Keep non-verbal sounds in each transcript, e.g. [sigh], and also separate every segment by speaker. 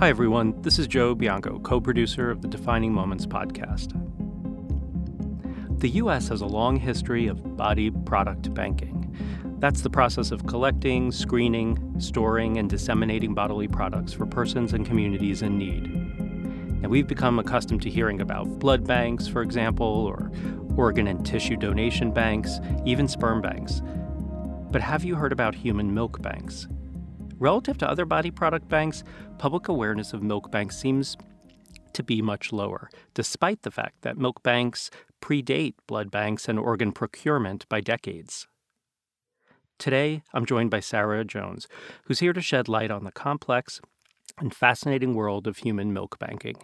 Speaker 1: Hi, everyone. This is Joe Bianco, co producer of the Defining Moments podcast. The U.S. has a long history of body product banking. That's the process of collecting, screening, storing, and disseminating bodily products for persons and communities in need. And we've become accustomed to hearing about blood banks, for example, or organ and tissue donation banks, even sperm banks. But have you heard about human milk banks? Relative to other body product banks, public awareness of milk banks seems to be much lower, despite the fact that milk banks predate blood banks and organ procurement by decades. Today, I'm joined by Sarah Jones, who's here to shed light on the complex and fascinating world of human milk banking.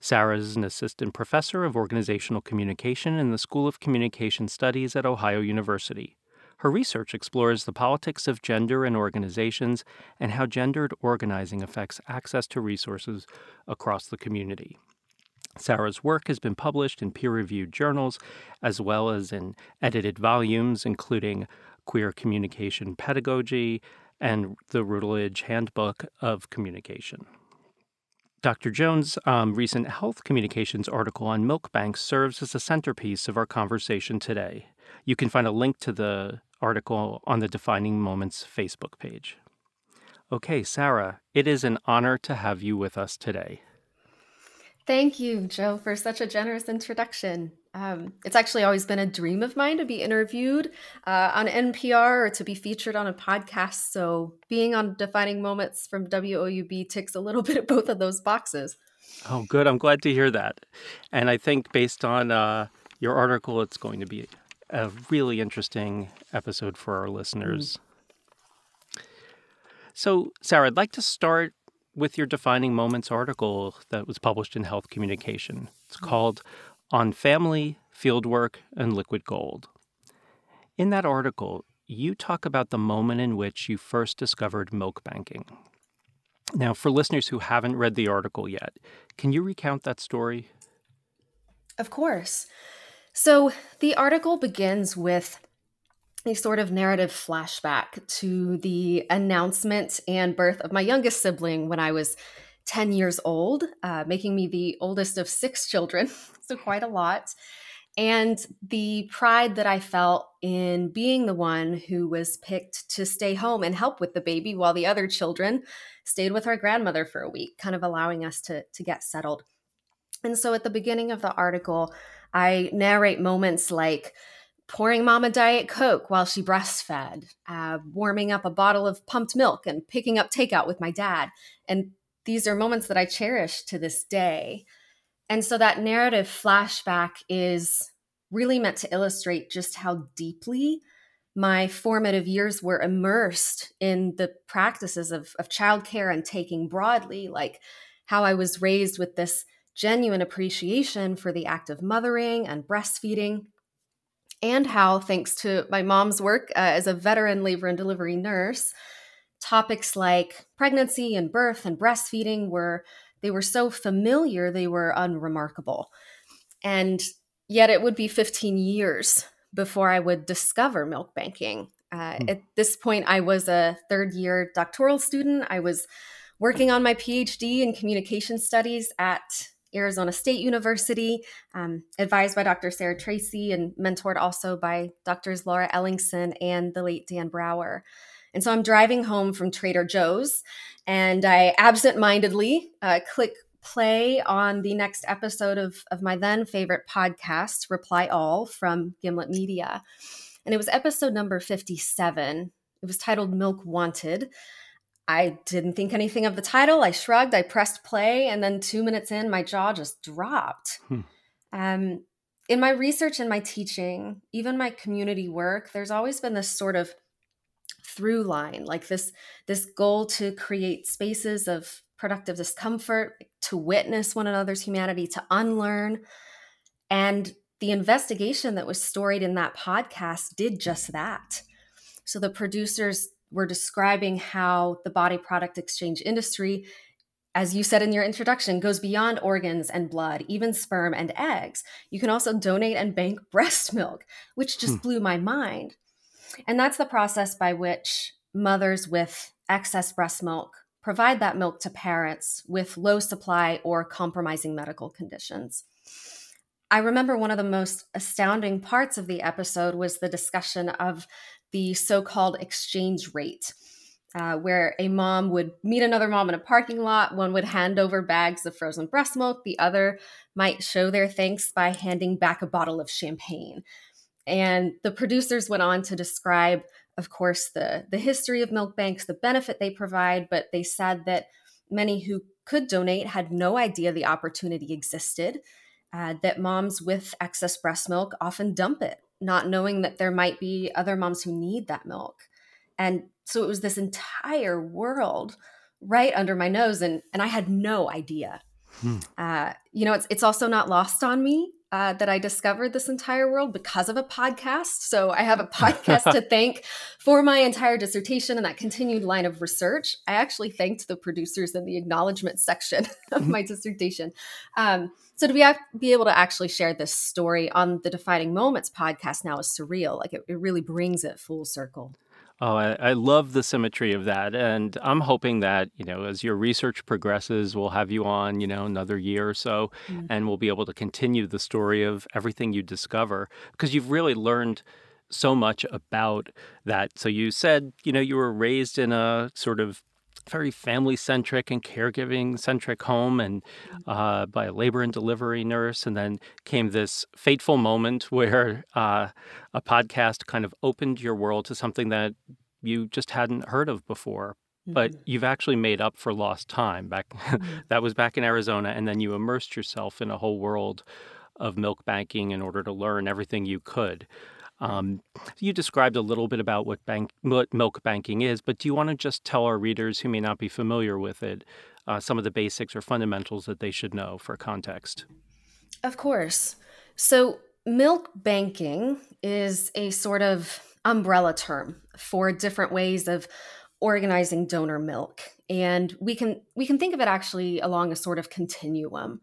Speaker 1: Sarah is an assistant professor of organizational communication in the School of Communication Studies at Ohio University. Her research explores the politics of gender in organizations and how gendered organizing affects access to resources across the community. Sarah's work has been published in peer reviewed journals as well as in edited volumes, including Queer Communication Pedagogy, and the Routledge Handbook of Communication. Dr. Jones' um, recent health communications article on milk banks serves as a centerpiece of our conversation today. You can find a link to the article on the Defining Moments Facebook page. Okay, Sarah, it is an honor to have you with us today.
Speaker 2: Thank you, Joe, for such a generous introduction. Um, it's actually always been a dream of mine to be interviewed uh, on NPR or to be featured on a podcast. So being on Defining Moments from WOUB ticks a little [laughs] bit of both of those boxes.
Speaker 1: Oh, good. I'm glad to hear that. And I think based on uh, your article, it's going to be a really interesting episode for our listeners. Mm. So, Sarah, I'd like to start with your Defining Moments article that was published in Health Communication. It's mm-hmm. called On Family, Fieldwork, and Liquid Gold. In that article, you talk about the moment in which you first discovered milk banking. Now, for listeners who haven't read the article yet, can you recount that story?
Speaker 2: Of course. So, the article begins with a sort of narrative flashback to the announcement and birth of my youngest sibling when I was 10 years old, uh, making me the oldest of six children, [laughs] so quite a lot. And the pride that I felt in being the one who was picked to stay home and help with the baby while the other children stayed with our grandmother for a week, kind of allowing us to, to get settled. And so at the beginning of the article, I narrate moments like, pouring mom a Diet Coke while she breastfed, uh, warming up a bottle of pumped milk, and picking up takeout with my dad. And these are moments that I cherish to this day. And so that narrative flashback is really meant to illustrate just how deeply my formative years were immersed in the practices of, of childcare and taking broadly, like how I was raised with this genuine appreciation for the act of mothering and breastfeeding and how, thanks to my mom's work uh, as a veteran labor and delivery nurse, topics like pregnancy and birth and breastfeeding were they were so familiar they were unremarkable. And yet it would be 15 years before i would discover milk banking. Uh, hmm. at this point i was a third year doctoral student. I was working on my phd in communication studies at Arizona State University, um, advised by Dr. Sarah Tracy and mentored also by Doctors Laura Ellingson and the late Dan Brouwer. And so I'm driving home from Trader Joe's and I absentmindedly uh, click play on the next episode of, of my then favorite podcast, Reply All from Gimlet Media. And it was episode number 57. It was titled Milk Wanted. I didn't think anything of the title. I shrugged, I pressed play, and then two minutes in, my jaw just dropped. Hmm. Um, in my research and my teaching, even my community work, there's always been this sort of through line, like this this goal to create spaces of productive discomfort, to witness one another's humanity, to unlearn. And the investigation that was storied in that podcast did just that. So the producers we're describing how the body product exchange industry as you said in your introduction, goes beyond organs and blood, even sperm and eggs. You can also donate and bank [laughs] breast milk, which just hmm. blew my mind. And that's the process by which mothers with excess breast milk provide that milk to parents with low supply or compromising medical conditions. I remember one of the most astounding parts of the episode was the discussion of the so called exchange rate. Uh, where a mom would meet another mom in a parking lot. One would hand over bags of frozen breast milk. The other might show their thanks by handing back a bottle of champagne. And the producers went on to describe, of course, the, the history of milk banks, the benefit they provide, but they said that many who could donate had no idea the opportunity existed, uh, that moms with excess breast milk often dump it, not knowing that there might be other moms who need that milk. And so it was this entire world right under my nose, and, and I had no idea. Hmm. Uh, you know, it's, it's also not lost on me uh, that I discovered this entire world because of a podcast. So I have a [laughs] podcast to thank for my entire dissertation and that continued line of research. I actually thanked the producers in the acknowledgement section [laughs] of mm-hmm. my dissertation. Um, so to be, be able to actually share this story on the Defining Moments podcast now is surreal. Like it, it really brings it full circle.
Speaker 1: Oh, I, I, love the symmetry of that. And I'm hoping that, you know, as your research progresses, we'll have you on, you know, another year or so, mm-hmm. and we'll be able to continue the story of everything you discover because you've really learned so much about that. So you said, you know, you were raised in a sort of very family centric and caregiving centric home and mm-hmm. uh, by a labor and delivery nurse. And then came this fateful moment [laughs] where uh, a podcast kind of opened your world to something that you just hadn't heard of before. But mm-hmm. you've actually made up for lost time. Back [laughs] mm-hmm. that was back in Arizona, and then you immersed yourself in a whole world of milk banking in order to learn everything you could. Um, you described a little bit about what, bank, what milk banking is, but do you want to just tell our readers who may not be familiar with it uh, some of the basics or fundamentals that they should know for context?
Speaker 2: Of course. So, milk banking is a sort of umbrella term for different ways of organizing donor milk and we can we can think of it actually along a sort of continuum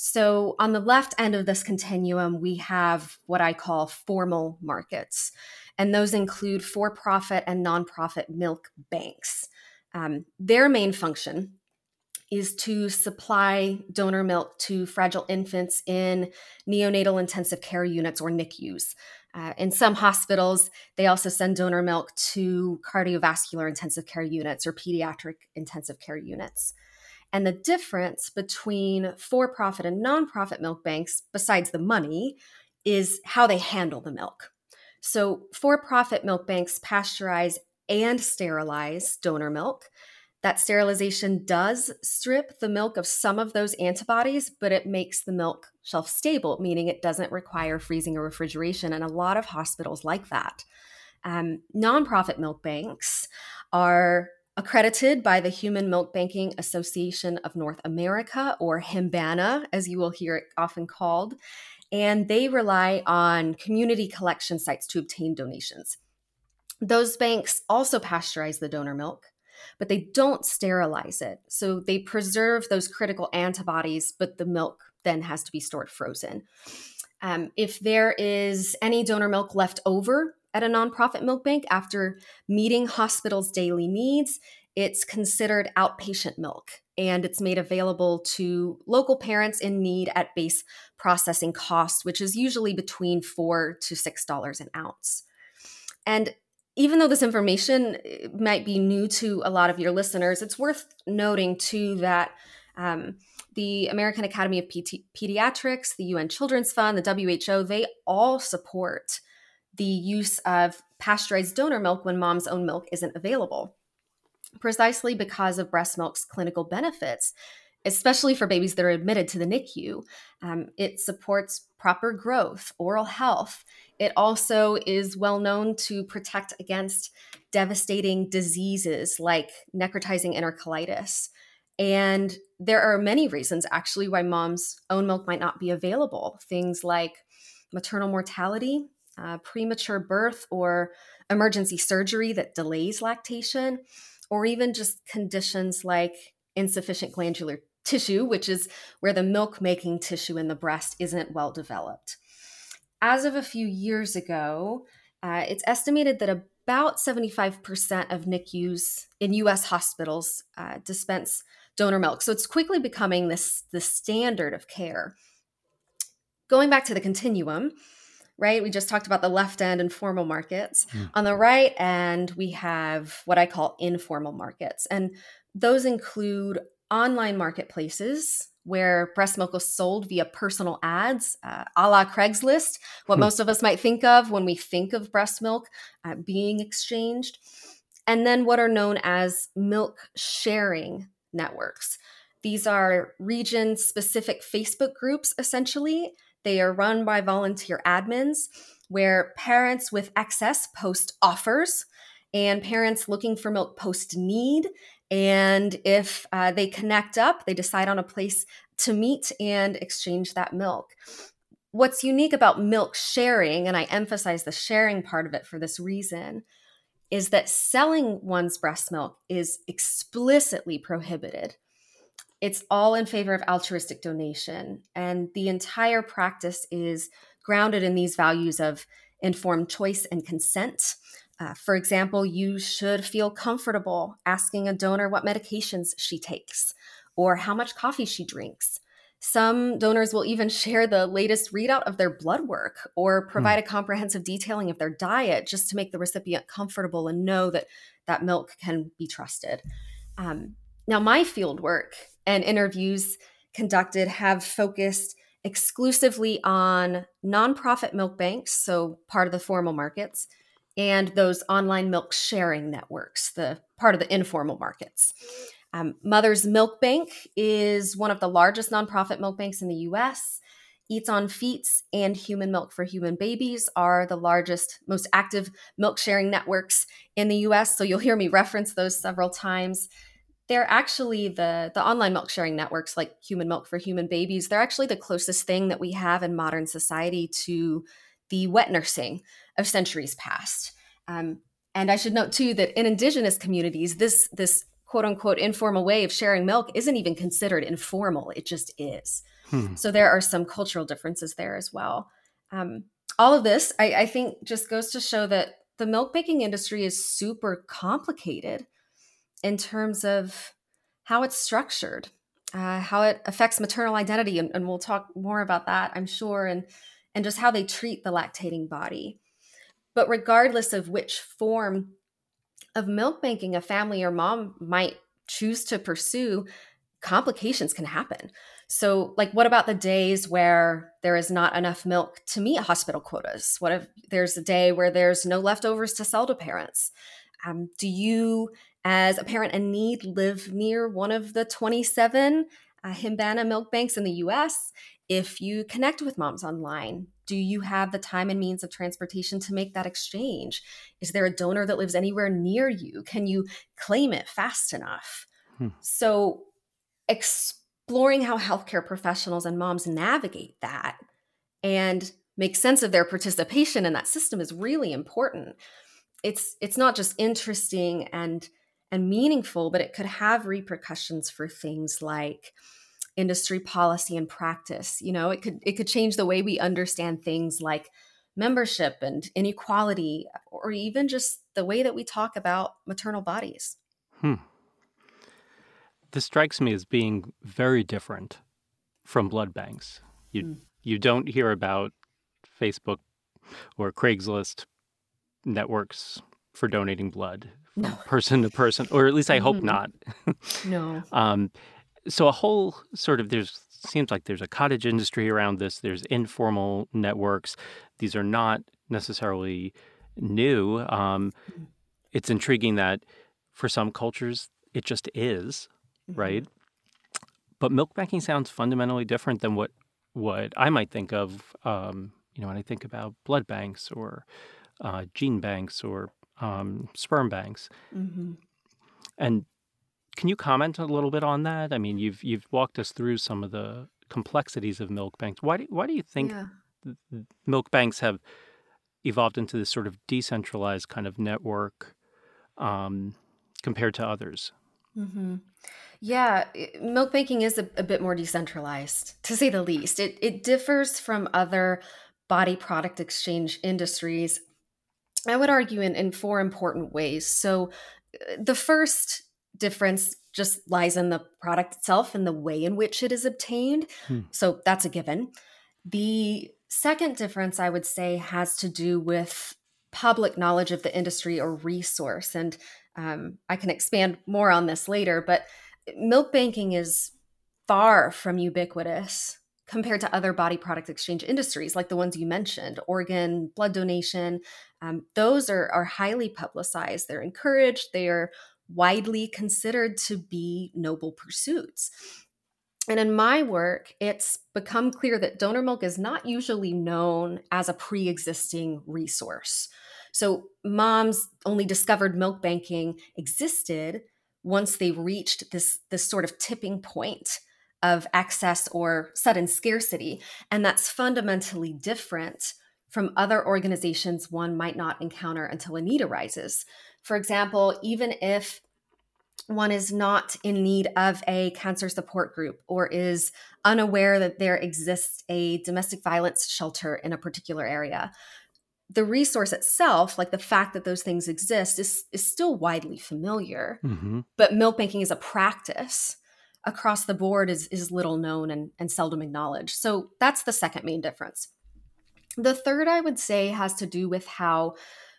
Speaker 2: so, on the left end of this continuum, we have what I call formal markets, and those include for profit and nonprofit milk banks. Um, their main function is to supply donor milk to fragile infants in neonatal intensive care units or NICUs. Uh, in some hospitals, they also send donor milk to cardiovascular intensive care units or pediatric intensive care units. And the difference between for profit and nonprofit milk banks, besides the money, is how they handle the milk. So, for profit milk banks pasteurize and sterilize donor milk. That sterilization does strip the milk of some of those antibodies, but it makes the milk shelf stable, meaning it doesn't require freezing or refrigeration. And a lot of hospitals like that. Um, nonprofit milk banks are accredited by the Human Milk Banking Association of North America, or HMBANA, as you will hear it often called. And they rely on community collection sites to obtain donations. Those banks also pasteurize the donor milk, but they don't sterilize it. So they preserve those critical antibodies, but the milk then has to be stored frozen. Um, if there is any donor milk left over at a nonprofit milk bank after meeting hospitals' daily needs. It's considered outpatient milk and it's made available to local parents in need at base processing cost, which is usually between four to six dollars an ounce. And even though this information eh, might be new to a lot of your listeners, it's worth noting too that um, the American Academy of Pediatrics, the UN Children's Fund, the WHO, they all support the use of pasteurized donor milk when mom's own milk isn't available, precisely because of breast milk's clinical benefits, especially for babies that are admitted to the NICU. Um, it supports proper growth, oral health. It also is well known to protect against devastating diseases like necrotizing enterocolitis. And there are many reasons actually why mom's own milk might not be available. Things like maternal mortality, uh, premature birth or emergency surgery that delays lactation, or even just conditions like insufficient glandular tissue, which is where the milk making tissue in the breast isn't well developed. As of a few years ago, uh, it's estimated that about 75% of NICUs in US hospitals uh, dispense donor milk. So it's quickly becoming this the standard of care. Going back to the continuum, right? We just talked about the left end and formal markets. Mm. On the right end, we have what I call informal markets. And those include online marketplaces where breast milk is sold via personal ads, uh, a la Craigslist, what hmm. most of us might think of when we think of breast milk uh, being exchanged. And then what are known as milk sharing networks. These are region specific Facebook groups, essentially. They are run by volunteer admins where parents with excess post offers and parents looking for milk post need. And if uh, they connect up, they decide on a place to meet and exchange that milk. What's unique about milk sharing, and I emphasize the sharing part of it for this reason, is that selling one's breast milk is explicitly prohibited. It's all in favor of altruistic donation. And the entire practice is grounded in these values of informed choice and consent. Uh, for example, you should feel comfortable asking a donor what medications she takes or how much coffee she drinks some donors will even [laughs] share the latest readout of their blood work or hmm. provide a comprehensive detailing of their diet just to make the recipient comfortable and know that that milk can be trusted. Um, now, my field work and interviews conducted have focused exclusively on nonprofit milk banks, so part of the formal markets, and those online milk sharing networks, the part of the informal markets. Um, Mother's Milk Bank is one of the largest nonprofit milk banks in the US. Eats on Feets and Human Milk for Human Babies are the largest, most active milk sharing networks in the US. So you'll hear me reference those several times. They're actually the, the online milk sharing networks like Human Milk for Human Babies. They're actually the closest thing that we have in modern society to the wet nursing of centuries past. Um, and I should note too that in indigenous communities, this this quote unquote informal way of sharing milk isn't even considered informal. It just is. Hmm. So there are some cultural differences there as well. Um, all of this, I, I think, just goes to show that the milk banking industry is super complicated in terms of how it's structured, uh, how it affects maternal identity, and, and, we'll talk more about that, I'm sure, and and just how they treat the lactating body. But regardless of which form of milk banking a family or mom might choose to pursue, complications can happen. So, like, what about the days where there is not enough milk to meet hospital quotas? What if there's a day where there's no leftovers to sell to parents? Um, do you, as a parent in need, live near one of the 27 uh, HMBANA milk banks in the US? If you connect with moms online, do you have the time and means of transportation to make that exchange? Is there a donor that lives anywhere near you? Can you claim it fast enough? Hmm. So, exploring how healthcare professionals and moms navigate that and make sense of their participation in that system is really important. It's it's not just interesting and and meaningful, but it could have repercussions for things like industry policy and practice you know it could it could change the way we understand things like membership and inequality or even just the way that we talk about maternal bodies hmm.
Speaker 1: this strikes me as being very different from blood banks you mm. you don't hear about facebook or craigslist networks for donating blood no. [laughs] person to person or at least i hope mm-hmm. not [laughs]
Speaker 2: no um,
Speaker 1: so a whole sort of there's seems like there's a cottage industry around this. There's informal networks. These are not necessarily new. Um, mm-hmm. It's intriguing that for some cultures it just is, mm-hmm. right? But milk banking sounds fundamentally different than what what I might think of. Um, you know, when I think about blood banks or uh, gene banks or um, sperm banks, mm-hmm. and can you comment a little bit on that? I mean, you've you've walked us through some of the complexities of milk banks. Why do why do you think yeah. milk banks have evolved into this sort of decentralized kind of network um, compared to others?
Speaker 2: Mm-hmm. Yeah, milk banking is a, a, bit more decentralized, to say the least. It it differs from other body product exchange industries I would argue in, in four important ways. So, uh, the first difference just lies in the product itself and the way in which it is obtained. Hmm. So, that's a given. The second difference I would say has to do with public knowledge of the industry or resource. And um, I can expand more on this later, but milk banking is far from ubiquitous compared to other body product exchange industries like the ones you mentioned organ blood donation um, those are, are highly publicized. They're encouraged. They are widely considered to be noble pursuits. And in my work it's become clear that donor milk is not usually known as a pre-existing resource. So moms only discovered milk banking existed once they reached this this sort of tipping point of excess or sudden scarcity. And that's fundamentally different from other organizations one might not encounter until a need arises. For example, even if one is not in need of a cancer support group or is unaware that there exists a domestic violence shelter in a particular area, the resource itself, like the fact that those things exist, is, is still widely familiar. Mm-hmm. But milk banking is a practice across the board is, is little known and, and seldom acknowledged. So that's the second main difference. The third, I would say, has to do with how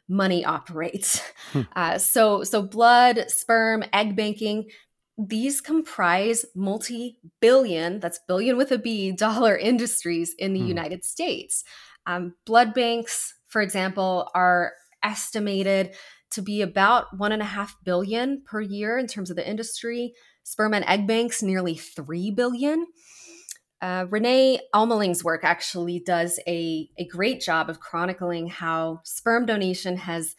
Speaker 2: money [laughs] operates. Hmm. Uh, so, so blood, sperm, egg banking, these comprise multi-billion, that's billion with a B, [laughs] dollar industries in the hmm. United States. Um, blood banks, for example, are estimated to be about one and a half billion per year in terms of the industry sperm and egg banks nearly 3 billion. Uh, Rene Almeling's work actually does a, a great job of chronicling how sperm donation has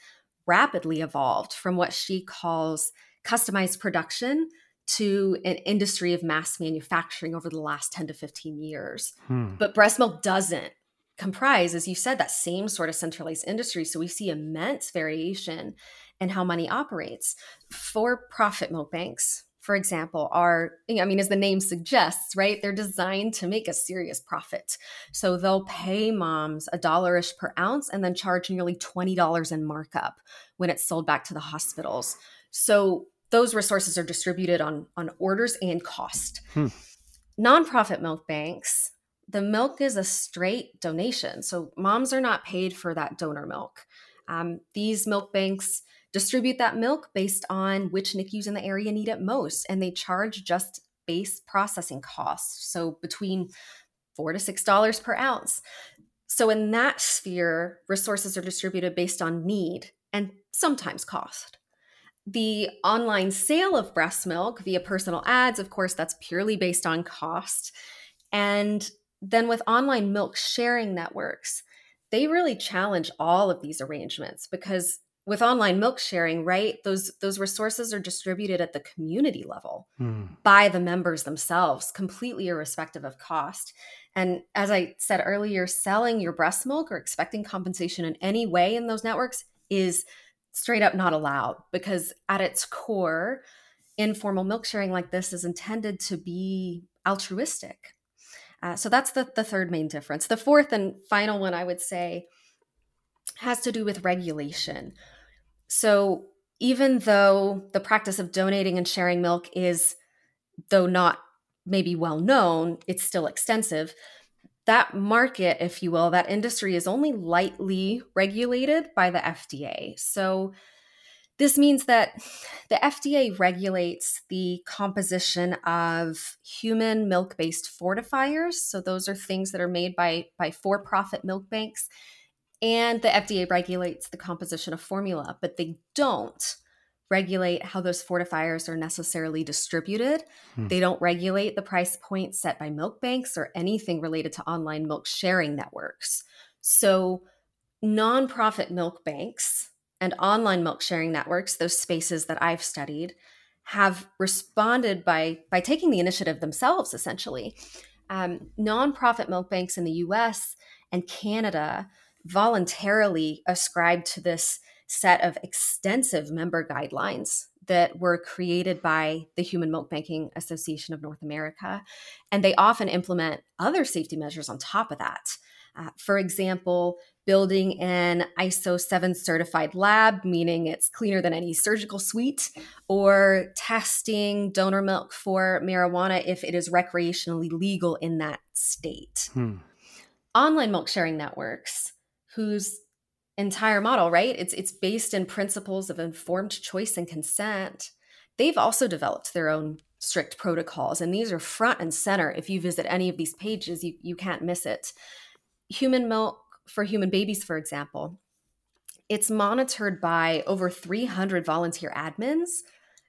Speaker 2: rapidly evolved from what she calls customized production to an industry of mass manufacturing over the last 10 to 15 years. Hmm. But breast milk doesn't comprise, as you said, that same sort of centralized industry. So we see immense variation in how money operates. For profit milk banks, for example, are, I mean, as the name suggests, right? They're designed to make a serious profit. So they'll pay moms a dollarish per ounce and then charge nearly $20 in markup when it's sold back to the hospitals. So those resources are distributed on, on orders and cost. Hmm. Nonprofit milk banks, the milk is a straight donation. So moms are not paid for that donor milk. Um, these milk banks distribute that milk based on which NICUs in the area need it most. And they charge just base processing costs. So between four to six dollars per ounce. So in that sphere, resources are distributed based on need and sometimes cost. The online sale of breast milk via personal ads, of course, that's purely based on cost. And then with online milk sharing networks, they really challenge all of these arrangements because with online milk sharing right those those resources are distributed at the community level mm. by the members themselves completely irrespective of cost and as i said earlier selling your breast milk or expecting compensation in any way in those networks is straight up not allowed because at its core informal milk sharing like this is intended to be altruistic uh, so that's the, the third main difference the fourth and final one i would say has to do with regulation. So, even though the practice of donating and sharing milk is, though not maybe well known, it's still extensive. That market, if you will, that industry is only lightly regulated by the FDA. So, this means that the FDA regulates the composition of human milk based fortifiers. So, those are things that are made by, by for profit milk banks and the FDA regulates the composition of formula, but they don't regulate how those fortifiers are necessarily distributed. Hmm. They don't regulate the price point set by milk banks or anything related to online milk sharing networks. So, nonprofit milk banks and online milk sharing networks, those spaces that I've studied, have responded by by taking the initiative themselves. Essentially, um, nonprofit milk banks in the U.S. and Canada voluntarily ascribed to this set of extensive member guidelines that were created by the Human Milk Banking Association of North America. And they often implement other safety measures on top of that. Uh, for example, building an ISO 7 certified lab, meaning it's cleaner than any surgical suite, or testing donor milk for marijuana if it is recreationally legal in that state. Hmm. Online milk sharing networks, whose entire model, right? It's it's based in principles of informed choice and consent. They've also developed their own strict protocols, and these are front and center. If you visit any of these pages, you, you can't miss it. Human milk for human babies, for example, it's monitored by over 300 volunteer admins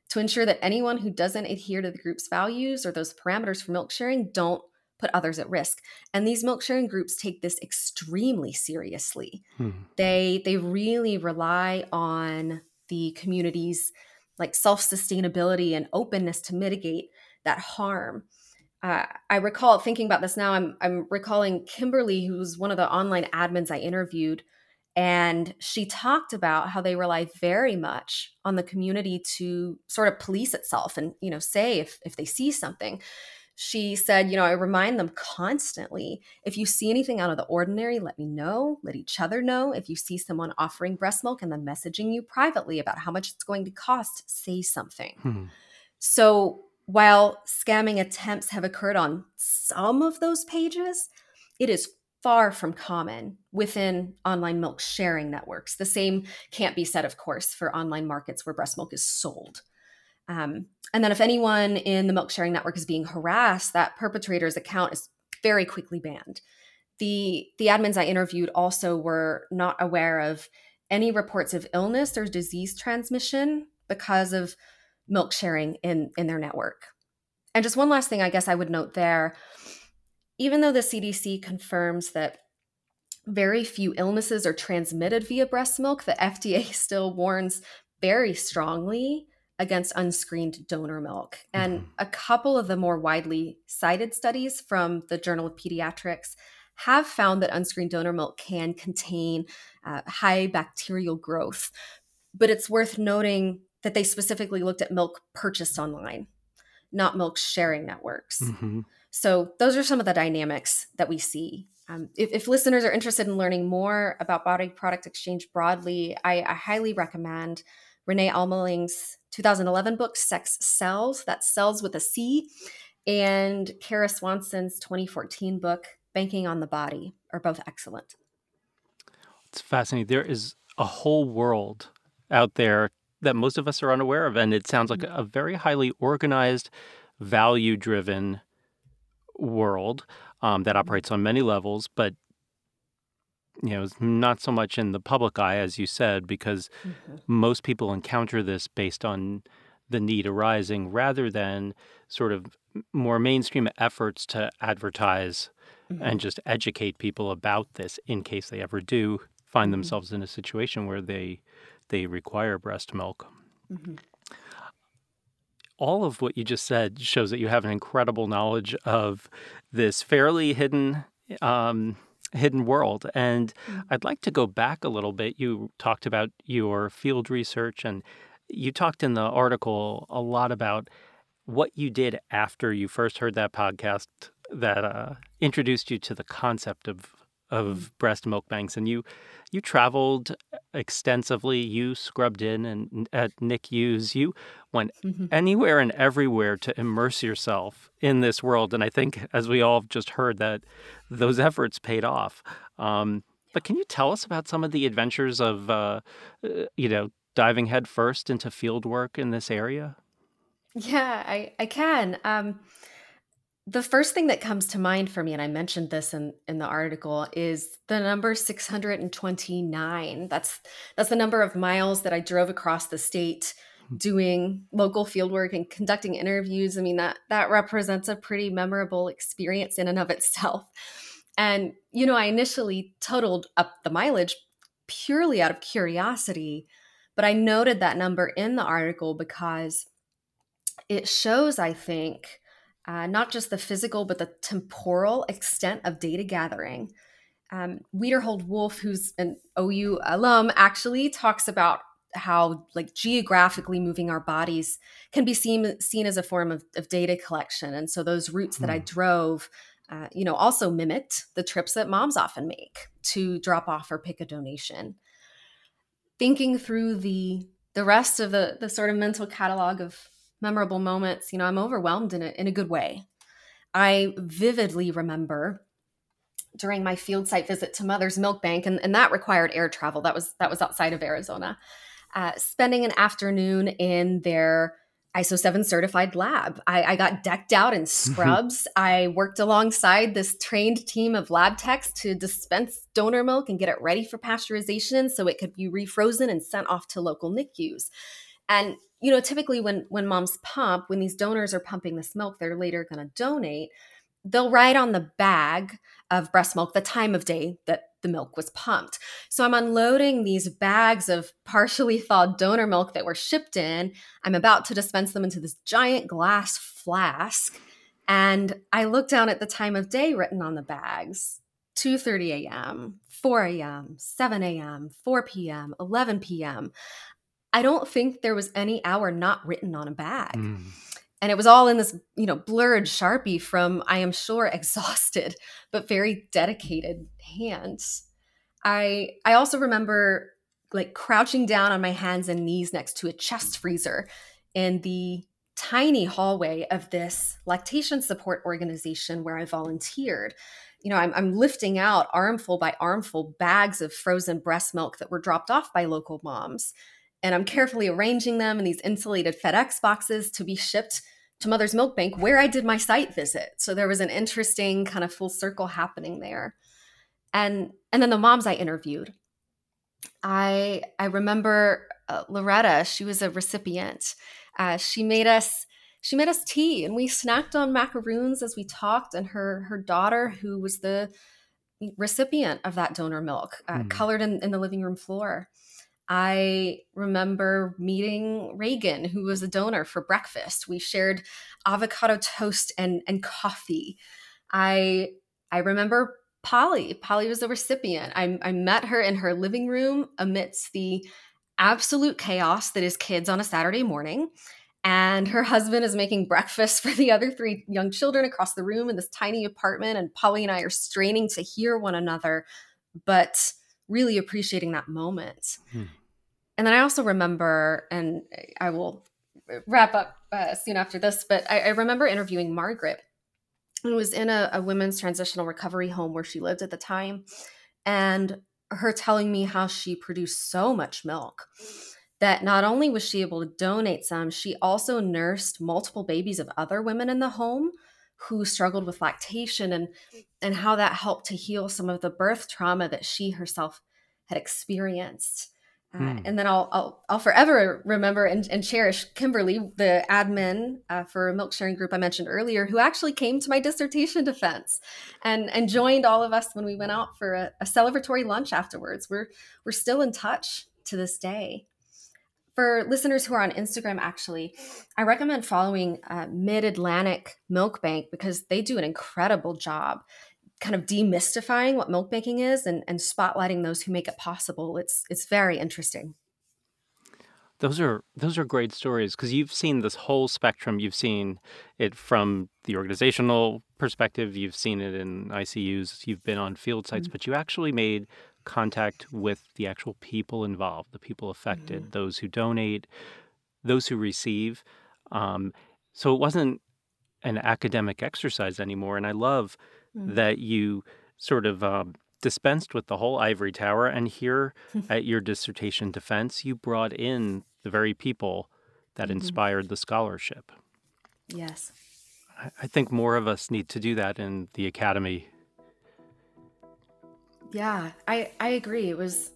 Speaker 2: to ensure that anyone who doesn't adhere to the group's values or those parameters for milk sharing don't put others at risk. And these milk sharing groups take this extremely seriously. Hmm. They they really rely on the community's like self-sustainability and openness to mitigate that harm. Uh, I recall thinking about this now. I'm I'm recalling Kimberly, who's one of the online admins I interviewed, and she talked about how they rely very much on the community to sort of police itself and you know say if if they see something she said, you know, I remind them constantly if you see anything out of the ordinary, let me know, let each other know. If you see someone offering breast milk and then messaging you privately about how much it's going to cost, say something. Hmm. So while scamming attempts have occurred on some of those pages, it is far from common within online milk sharing networks. The same can't be said, of course, for online markets where breast milk is sold. Um, and then if anyone in the milk sharing network is being harassed, that perpetrator's account is very quickly banned. The the admins I interviewed also were not aware of any reports of illness or disease transmission because of milk sharing in in their network. And just one last thing I guess I would note there, even though the CDC confirms that very few illnesses are transmitted via breast milk, the FDA [laughs] still warns very strongly against unscreened donor milk. And mm-hmm. a couple of the more widely cited studies from the Journal of Pediatrics have found that unscreened donor milk can contain uh, high bacterial growth. But it's worth noting that they specifically looked at milk purchased online, not milk sharing networks. Mm-hmm. So, those are some of the dynamics that we see. Um, if, if, listeners are interested in learning more about body product exchange broadly, I, I highly recommend Rene Almeling's 2011 book, Sex Cells, that Cells with a C, and Kara Swanson's 2014 book, Banking on the Body, are both excellent.
Speaker 1: It's fascinating. There is a whole world out there that most of us are unaware of, and it sounds like mm-hmm. a very highly organized, value driven world um, that mm-hmm. operates on many levels, but you know, not so much in the public eye, as you said, because mm-hmm. most people encounter this based on the need arising rather than sort of more mainstream efforts to advertise mm-hmm. and just educate people about this in case they ever do find mm-hmm. themselves in a situation where they they require breast milk. Mm-hmm. All of what you just said shows that you have an incredible knowledge of this fairly hidden um, hidden world. And mm. I'd like to go back a little bit. You talked about your field research, and you talked in the article a lot about what you did after you first heard that podcast that uh, introduced you to the concept of of breast milk banks. And you you traveled extensively. You scrubbed in and at NICUs. You went mm-hmm. anywhere and everywhere to immerse yourself in this world. And I think, as we all just heard, that those efforts paid off. Um, but can you tell us about some of the adventures of, uh, uh you know, diving headfirst into field work in this area?
Speaker 2: Yeah, I, I can. Um, the first thing that comes to mind for me and i mentioned this in, in the article is the number 629 that's that's the number of miles that i drove across the state hmm. doing local fieldwork and conducting interviews. I mean that that represents a pretty memorable experience in and of itself. And you know i initially totaled up the mileage purely out of curiosity but i noted that number in the article because it shows i think uh, not just the physical, but the temporal extent of data gathering. Um, Wiederhold Wolf, who's an OU alum, actually talks about how like geographically moving our bodies can be seen seen as a form of, of data collection. And so those routes that I hmm. drove uh, you know, also mimicked the trips that moms often make to drop off or pick a donation. Thinking through the the rest of the the sort of mental catalog of memorable moments, you know, I'm overwhelmed in a in a good way. I vividly remember during my field site visit to Mother's Milk Bank, and, and that required air travel. That was that was outside of Arizona. Uh, spending an afternoon in their ISO 7 certified lab. I, I got decked out in scrubs. I worked alongside this trained team of lab techs to dispense donor milk and get it ready for pasteurization so it could be refrozen and sent off to local NICUs. And you know, typically when when moms pump, when these donors are pumping this milk, they're later going to donate. They'll write on the bag of breast milk the time of day that the milk was pumped. So I'm unloading these bags of partially thawed donor milk that were shipped in. I'm about to dispense them into this giant glass flask. And I look down at the time of day written on the bags 2:30 a.m., 4 a.m., 7 a.m., 4 p.m., 11 p.m. I don't think there was any hour not written on a bag. Mm. And it was all in this you know blurred sharpie from i am sure [laughs] exhausted but very dedicated hands. I i also remember like crouching down on my hands and knees next to a chest freezer in the tiny hallway of this lactation support organization where i volunteered. You know I'm, I'm lifting out armful by armful bags of frozen breast milk that were dropped off by local moms and I'm carefully arranging them in these insulated FedEx boxes to be shipped to Mother's Milk Bank where I did my site visit. So there was an interesting kind of full circle happening there. And and then the moms I interviewed. I I remember uh, Loretta, she was a recipient. Uh, she made us she made us tea and we snacked on macaroons as we talked and her her daughter who was the recipient of that donor milk uh, mm. colored in, in the living room floor I remember meeting Reagan, who was a donor for breakfast. We shared avocado toast and, and coffee. I I remember Polly. Polly was a recipient. I, I met her in her living room amidst the absolute chaos that is kids on a Saturday morning. And her husband is making breakfast for the other three young children across the room in this tiny apartment. And Polly and I are straining to hear one another, but really appreciating that moment. Hmm. And then I also remember, and I will wrap up uh, soon after this, but I, I, remember interviewing Margaret, who was in a, a women's transitional recovery home where she lived at the time, and her telling me how she produced so much milk that not only was she able to donate some, she also nursed multiple babies of other women in the home who struggled with lactation and and how that helped to heal some of the birth trauma that she herself had experienced. Uh, hmm. And then I'll, I'll, I'll forever remember and, and cherish Kimberly, the admin uh, for a milk sharing group I mentioned earlier, who actually came to my dissertation defense and and joined all of us when we went out for a, a celebratory lunch afterwards. We're we're still in touch to this day. For listeners who are on Instagram, actually, I recommend following uh, Mid Atlantic Milk Bank because they do an incredible job kind of demystifying what milk banking is and, and spotlighting those who make it possible. It's it's very interesting.
Speaker 1: Those are those are great stories because you've seen this whole spectrum. You've seen it from the organizational perspective. You've seen it in ICUs. You've been on field sites, mm-hmm. but you actually made contact with the actual people involved, the people affected, mm-hmm. those who donate, those who receive. Um, so it wasn't an academic exercise anymore. And I love mm. that you sort of um, dispensed with the whole ivory tower. And here [laughs] at your dissertation defense, you brought in the very people that mm-hmm. inspired the scholarship.
Speaker 2: Yes.
Speaker 1: I, I think more of us need to do that in the academy.
Speaker 2: Yeah, I, I agree. It was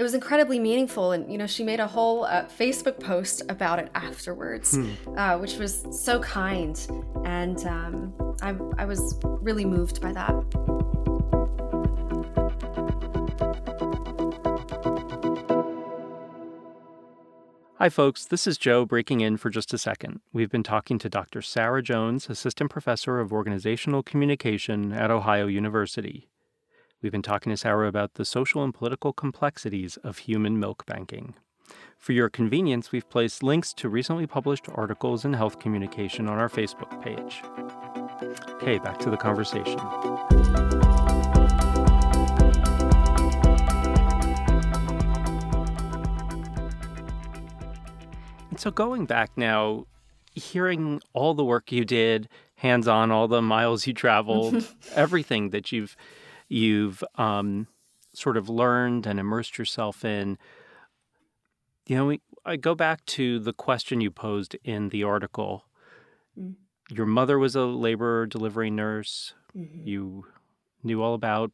Speaker 2: it was incredibly meaningful and you know she made a whole uh, facebook post about it afterwards hmm. uh, which was so kind and um, I, I was really moved by that
Speaker 1: Hi, folks. This is Joe breaking in for just a second. We've been talking to Dr. Sarah Jones, Assistant Professor of Organizational Communication at Ohio University. We've been talking this hour about the social and political complexities of human milk banking. For your convenience, we've placed links to recently published articles in health communication on our Facebook page. Okay, back to the conversation. And so, going back now, hearing all the work you did, hands on, all the miles you traveled, [laughs] everything that you've you've um, sort of learned and immersed yourself in. You know, we, I go back to the question you posed in the article. Mm. Your mother was a labor delivery nurse. Mm-hmm. You knew all about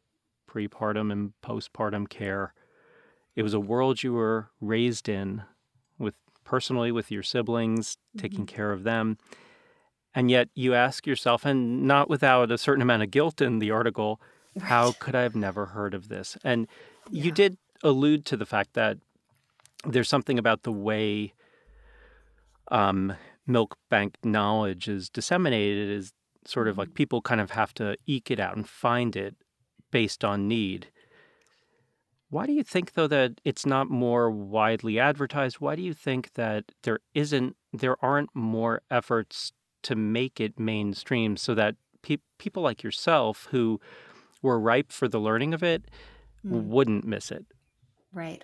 Speaker 1: prepartum and postpartum care. It was a world you were raised in with personally with your siblings, mm-hmm. taking care of them. And yet you ask yourself, and not without a certain amount of guilt in the article, right. how could I have never heard of this? And yeah. you did allude to the fact that there's something about the way um, milk bank knowledge is disseminated is sort of like mm-hmm. people kind of have to eke it out and find it based on need. Why do you think though that it's not more widely advertised? Why do you think that there isn't there aren't more efforts to make it mainstream so that pe- people like yourself who were ripe for the learning of it mm. wouldn't miss it?
Speaker 2: Right.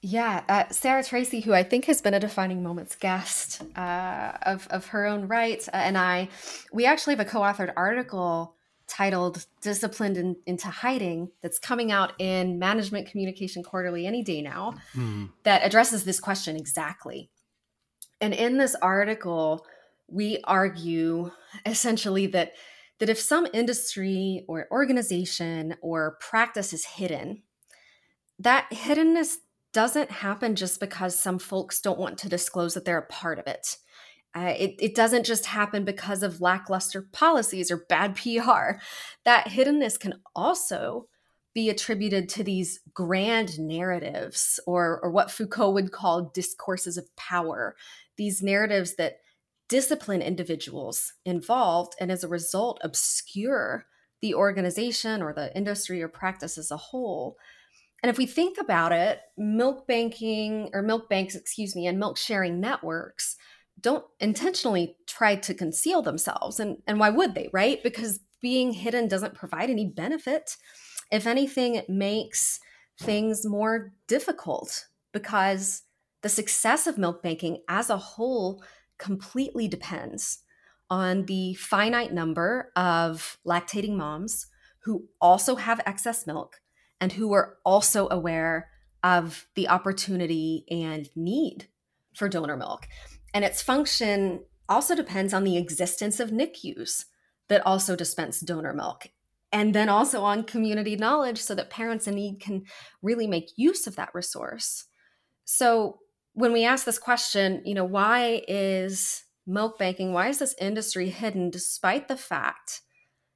Speaker 2: Yeah, uh, Sarah Tracy, who I think has been a defining moments guest uh, of of her own right, uh, and I, we actually have a co-authored article titled "Disciplined in, into Hiding" that's coming out in Management Communication Quarterly any day now, mm-hmm. that addresses this question exactly. And in this article, we argue essentially that that if some industry or organization or practice is hidden, that hiddenness doesn't happen just because some folks don't want to disclose that they're a part of it. Uh, it, it doesn't just happen because of lackluster policies or bad [laughs] PR. That hiddenness can also be attributed to these grand narratives or, or what Foucault would call discourses of power, these narratives that discipline individuals involved and as a result obscure the organization or the industry or practice as a whole. And if we think about it, milk banking or milk banks, excuse me, and milk sharing networks don't intentionally try to conceal themselves. And, and why would they, right? Because being hidden doesn't provide any benefit. If anything, it makes things more difficult because the success of milk banking as a whole completely depends on the finite number of lactating moms who also have excess milk and who are also aware of the opportunity and need for donor milk. And its function also depends on the existence of NICUs that also dispense donor milk. And then also on community knowledge so that parents in need can really make use of that resource. So when we ask this question, you know, why is milk banking, why is this industry hidden despite the fact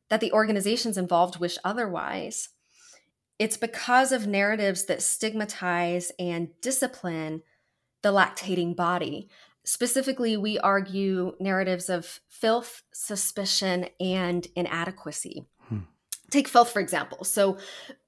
Speaker 2: that the organizations involved wish otherwise? It's because of narratives that stigmatize and discipline the lactating body. Specifically, we argue narratives of filth, suspicion, and inadequacy. Hmm. Take filth, for example. So,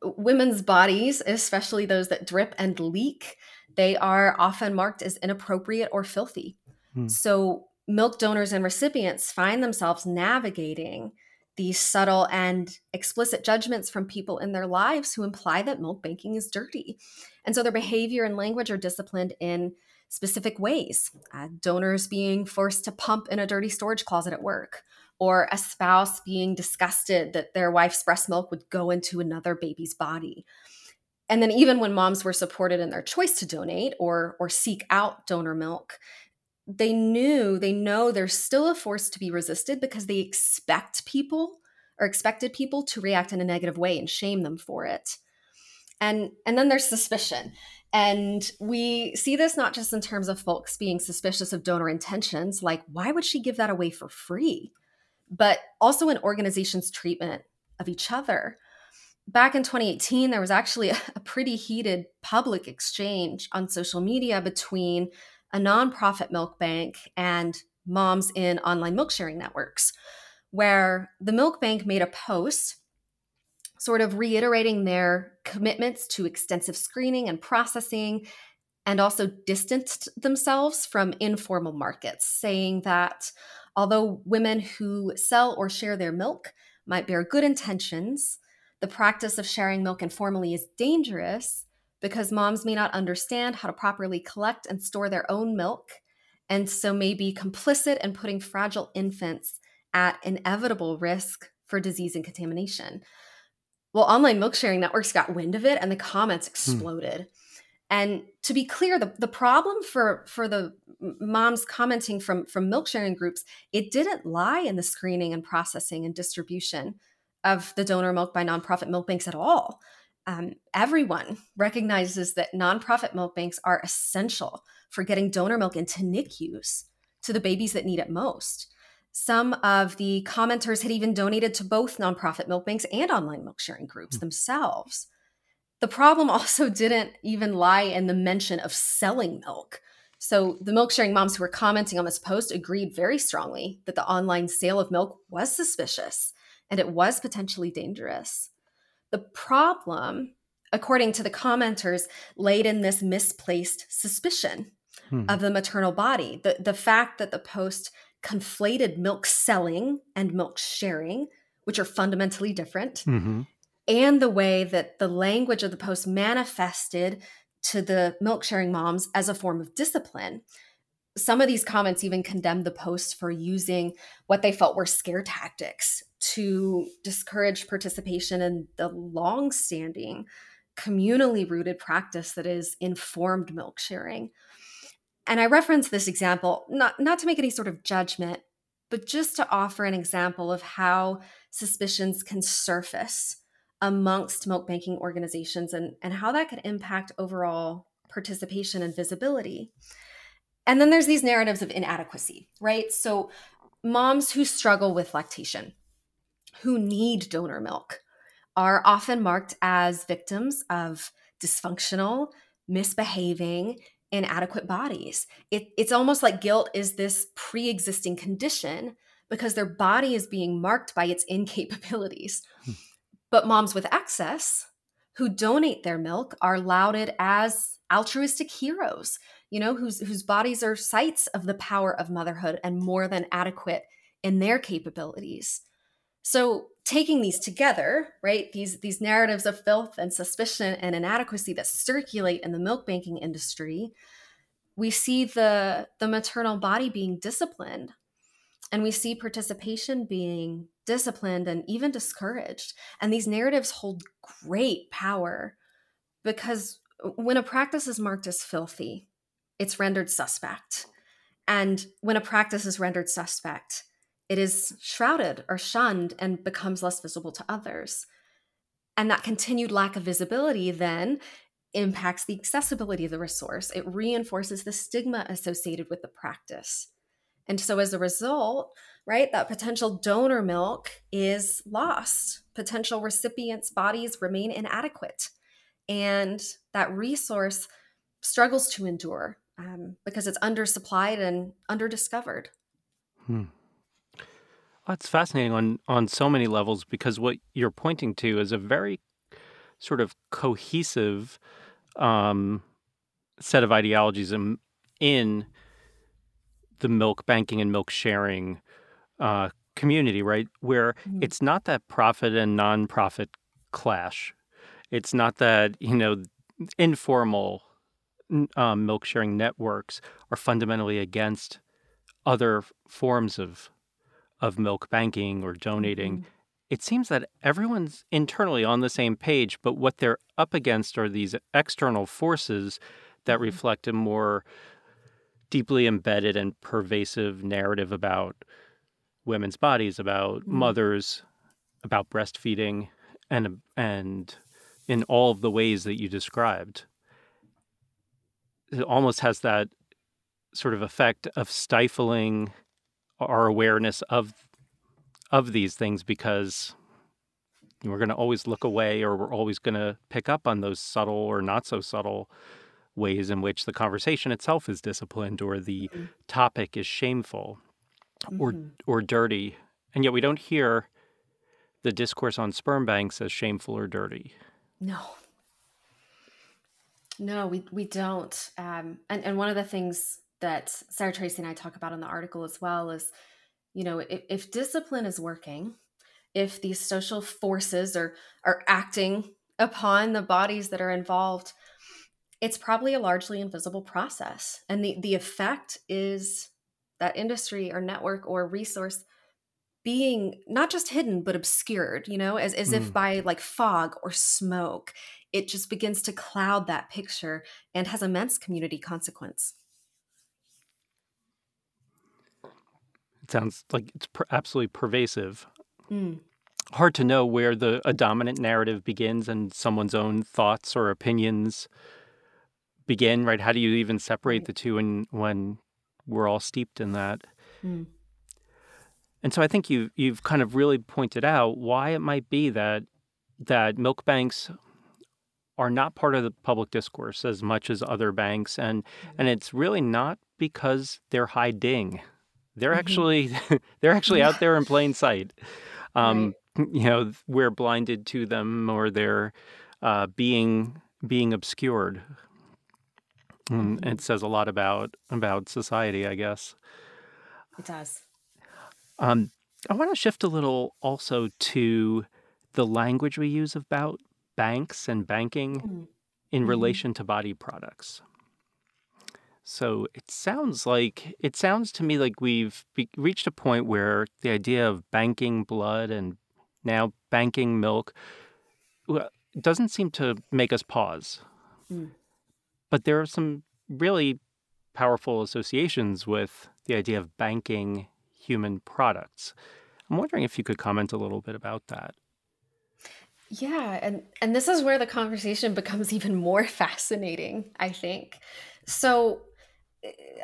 Speaker 2: women's bodies, especially those that drip and leak, they are often marked as inappropriate or filthy. Hmm. So, milk donors and recipients find themselves navigating these subtle and explicit judgments from people in their lives who imply that milk banking is dirty. And so their behavior and language are disciplined in specific ways. Uh, donors being forced to pump in a dirty storage closet at work, or a spouse being disgusted that their wife's breast milk would go into another baby's body. And then even when moms were supported in their choice to donate or or seek out donor milk, they knew they know there's still a force to be resisted because they expect people or expected people to react in a negative way and shame them for it. And and then there's suspicion. And we see this not just in terms of folks being suspicious of donor intentions like why would she give that away for free? But also in organizations treatment of each other back in 2018 there was actually [laughs] a, pretty heated public exchange on social media between a nonprofit milk bank and moms in online milk sharing networks, where the milk bank made a post sort of reiterating their commitments to extensive screening and processing and also distanced themselves from informal markets, saying that although women who sell or share their milk might bear good intentions, the practice of sharing milk informally is dangerous because moms may not understand how to properly collect and store their own milk, and so may be complicit in putting fragile infants at inevitable risk for disease and contamination. Well, online milk sharing networks got wind of it and the comments hmm. exploded. Hmm. And to be clear, the, the problem for, for the moms commenting from, from milk sharing groups, it didn't lie in the screening and processing and distribution of the donor milk by nonprofit milk banks at all. Um, everyone recognizes that nonprofit milk banks are essential for getting donor milk into NICUs to the babies that need it most. Some of the commenters had even donated to both nonprofit milk banks and online milk sharing groups mm. themselves. The problem [laughs] also didn't even lie in the mention of selling milk. So the milk sharing moms who were commenting on this post agreed very strongly that the online sale of milk was suspicious and it was potentially dangerous. The problem, according to the commenters, laid in this misplaced suspicion hmm. of the maternal body. The, the fact that the post conflated milk selling and milk sharing, which are fundamentally different, mm-hmm. and the way that the language of the post manifested to the milk sharing moms as a form of discipline. Some of these comments even condemned the post for using what they felt were scare tactics to discourage participation in the long standing, communally rooted practice that is informed milk sharing. And I reference this example not, not to make any sort of judgment, but just to offer an example of how suspicions can surface amongst milk banking organizations and, and how that could impact overall participation and visibility. And then there's these narratives of inadequacy, right? So, moms who struggle with lactation, who need donor milk, are often marked as victims of dysfunctional, misbehaving, inadequate bodies. It, it's almost like guilt is this pre existing condition because their body is being marked by its incapabilities. Hmm. But moms with excess who donate their milk are lauded as altruistic heroes, you know, whose, whose bodies are sites of the power of motherhood and more than adequate in their capabilities. So taking these together, right, these these narratives of filth and suspicion and inadequacy that circulate in the milk banking industry, we see the the maternal body being disciplined and we see participation being disciplined and even discouraged. And these narratives hold great power because when a practice is marked as filthy, it's rendered suspect. And when a practice is rendered suspect, it is shrouded or shunned and becomes less visible to others. And that continued lack of visibility then impacts the accessibility of the resource. It reinforces the stigma associated with the practice. And so, as a result, right, that potential donor milk is lost. Potential recipients' bodies remain inadequate. And that resource struggles to endure um, because it's undersupplied and underdiscovered. Hmm.
Speaker 1: Well, it's fascinating on on so many levels because what you're pointing to is a very sort of cohesive um, set of ideologies in, in the milk banking and milk sharing uh, community, right? Where mm-hmm. it's not that profit and nonprofit clash. It's not that you know informal um, milk sharing networks are fundamentally against other forms of of milk banking or donating, mm-hmm. it seems that everyone's internally on the same page, but what they're up against are these external forces that mm-hmm. reflect a more deeply embedded and pervasive narrative about women's bodies, about mm-hmm. mothers, about breastfeeding, and and in all of the ways that you described. It almost has that sort of effect of stifling our awareness of of these things because we're going to always look away or we're always going to pick up on those subtle or not so subtle ways in which the conversation itself is disciplined or the mm-hmm. topic is shameful mm-hmm. or or dirty and yet we don't hear the discourse on sperm banks as shameful or dirty
Speaker 2: no No, we we don't. Um, and and one of the things that Sarah Tracy and I talk about in the article as well is, you know, if, if discipline is working, if these social forces are are acting upon the bodies that are involved, it's probably a largely invisible process, and the the effect is that industry or network or resource being not just hidden but obscured you know as, as mm. if by like fog or smoke it just begins to cloud that picture and has immense community consequence.
Speaker 1: It sounds like it's per- absolutely pervasive. Mm. Hard to know where the a dominant narrative begins and someone's own thoughts or opinions begin. Right? How do you even separate right. the two? And when we're all steeped in that. Mm. And so I think you you've kind of really pointed out why it might be that that milk banks are not part of the public discourse as much as other banks and and it's really not because they're hiding they're mm-hmm. actually [laughs] they're actually out there in plain sight um, right. [laughs] you know we're blinded to them or they're uh, being being obscured and mm-hmm. it says a lot about about society i guess
Speaker 2: it does
Speaker 1: um, i want to shift a little also to the language we use about banks and banking mm-hmm. in relation to body products. So it sounds like it sounds to me like we've be- reached a point where the idea of banking blood and now banking milk well, doesn't seem to make us pause. Mm. But there are some really powerful associations with the idea of banking human products. I'm wondering if you could comment a little bit about that.
Speaker 2: Yeah, and and this is where the conversation becomes even more [laughs] fascinating, I think. So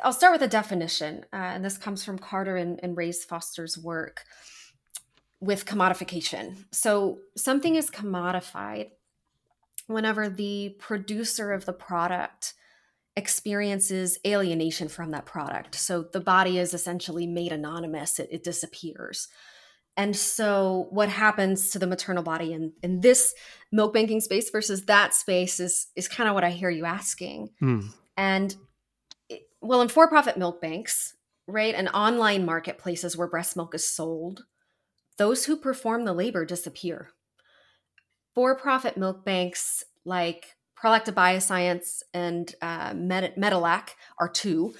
Speaker 2: I'll start with a definition, uh, and this comes from Carter and, and Reyes-Foster's work with commodification. So something is commodified whenever the producer of the product experiences alienation from that product. So the body is essentially made anonymous, it, it disappears. And so, what happens to the maternal body in, in this milk banking space versus that space is is kind of what I hear you asking. Mm. And well, in for-profit milk banks, right, and online marketplaces where breast milk is sold, those who perform the labor disappear. For-profit milk banks like Prolacta Bioscience and uh, Med- Medolac are two.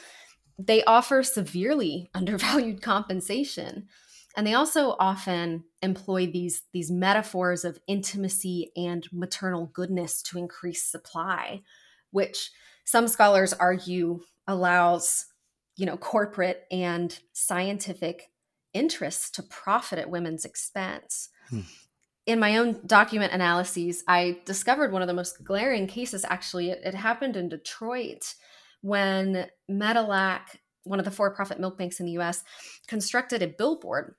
Speaker 2: They offer severely [laughs] undervalued compensation and they also often employ these these metaphors of intimacy and maternal goodness to increase supply which some scholars argue allows you know corporate and scientific interests to profit at women's expense hmm. in my own document analyses i discovered one of the most glaring cases actually it, it happened in detroit when Medolac one of the for-profit milk banks in the us constructed a billboard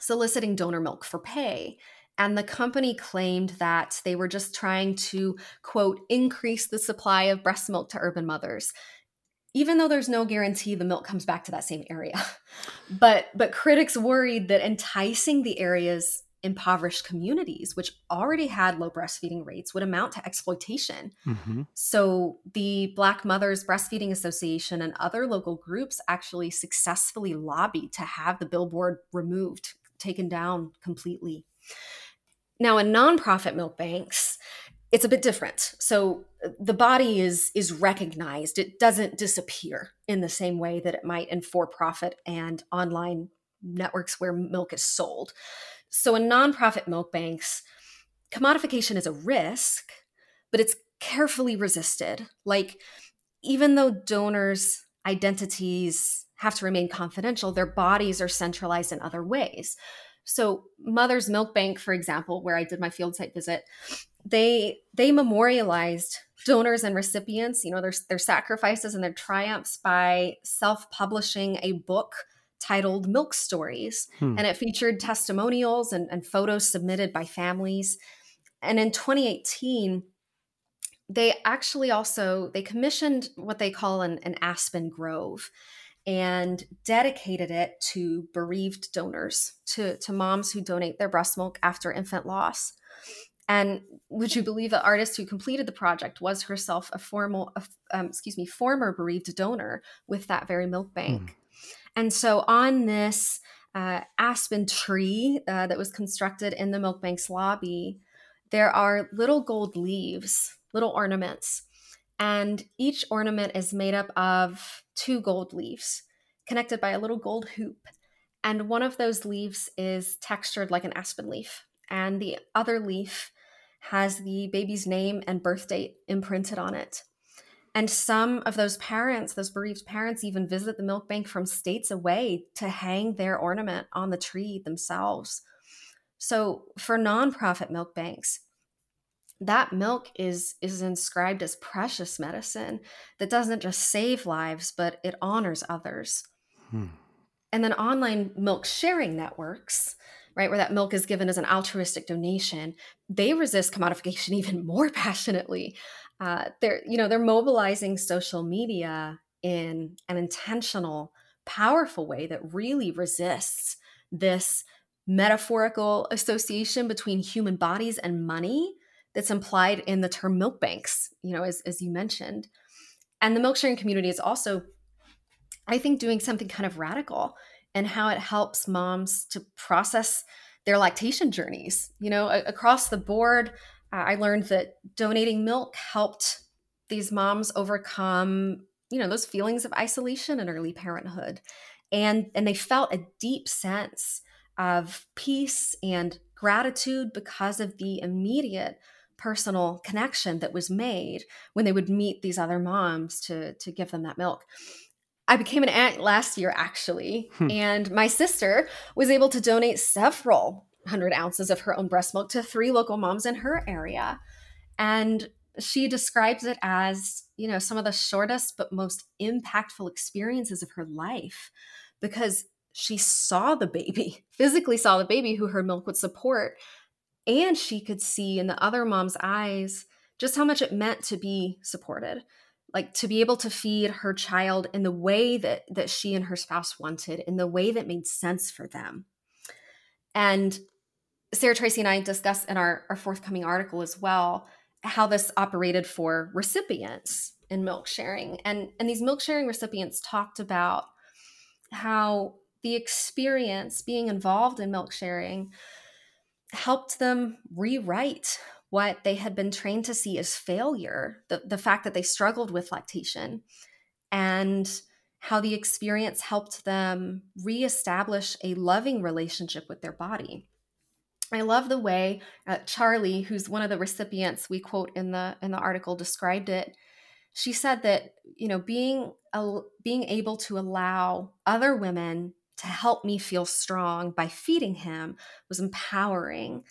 Speaker 2: soliciting donor milk for pay. And the company claimed that they were just trying to, quote, increase the supply of breast milk to urban mothers even though there's no guarantee the milk comes back to that same area. [laughs] But but critics worried that enticing the area's impoverished communities, which already had low breastfeeding rates, would amount to exploitation. Mm-hmm. So the Black Mothers Breastfeeding Association and other local groups actually successfully lobbied to have the billboard removed taken down completely. Now, in nonprofit milk banks, it's a bit different. So uh, the body is is recognized. It doesn't disappear in the same way that it might in for-profit and online networks where milk is sold. So in nonprofit milk banks, commodification is a risk, but it's carefully resisted. Like even though donors' identities have to remain confidential, their bodies are centralized in other ways. So Mother's Milk Bank, for example, where I did my field site visit, they they memorialized donors and recipients, you know, their, their sacrifices and their triumphs by self-publishing a book titled Milk Stories. Hmm. And it featured testimonials and, and photos submitted by families. And in 2018, they actually also they commissioned what they call an, an aspen grove and dedicated it to bereaved donors, to, to moms who donate their breast milk after infant loss. And would you believe the artist who completed the project was herself a formal, um, excuse me, former bereaved donor with that very milk bank? Mm. And so on this uh, aspen tree uh, that was constructed in the milk bank's lobby, there are little gold leaves, little ornaments, and each ornament is made up of two gold leaves connected by a little gold hoop. And one of those leaves is textured like an aspen leaf, and the other leaf has the baby's name and birth date imprinted on it. And some of those parents, those bereaved parents, even visit the milk bank from states away to hang their ornament on the tree themselves. So for nonprofit milk banks, that milk is is inscribed as precious medicine that doesn't just save lives, but it honors others. Hmm. And then online milk sharing networks, right, where that milk is given as an altruistic donation, they resist commodification [laughs] even more passionately. Uh, they're, you know, they're mobilizing social media in an intentional, powerful way that really resists this metaphorical association between human bodies and money that's implied in the term milk banks, you know, as, as you mentioned. And the milk sharing community is also I think doing something kind of radical and how it helps moms to process their lactation journeys. You know, across the board, uh, I learned that donating milk helped these moms overcome, you know, those feelings of isolation in early parenthood. And and they felt a deep sense of peace and gratitude because of the immediate personal connection that was made when they would meet these other moms to to give them that milk. I became an aunt last year, actually, hmm. and my sister was able to donate several hundred ounces of her own breast milk to three local moms in her area. And she describes it as, you know, some of the shortest but most impactful experiences of her life because she saw the baby, [laughs] physically saw the baby who her milk would support. And she could see in the other mom's eyes just how much it meant to be supported like to be able to feed her child in the way that that she and her spouse wanted in the way that made sense for them. And sarah tracy and i discuss in our, our forthcoming article as well how this operated for recipients in milk sharing. And and these milk sharing recipients talked about how the experience being involved in milk sharing helped them rewrite what they had been trained to see as failure, the, the fact that they struggled with lactation, and how the experience helped them reestablish a loving relationship with their body. I love the way uh, Charlie, who's one of the recipients we quote in the in the article, described it. She said that you know being a, being able to allow other women to help me feel strong by feeding him was empowering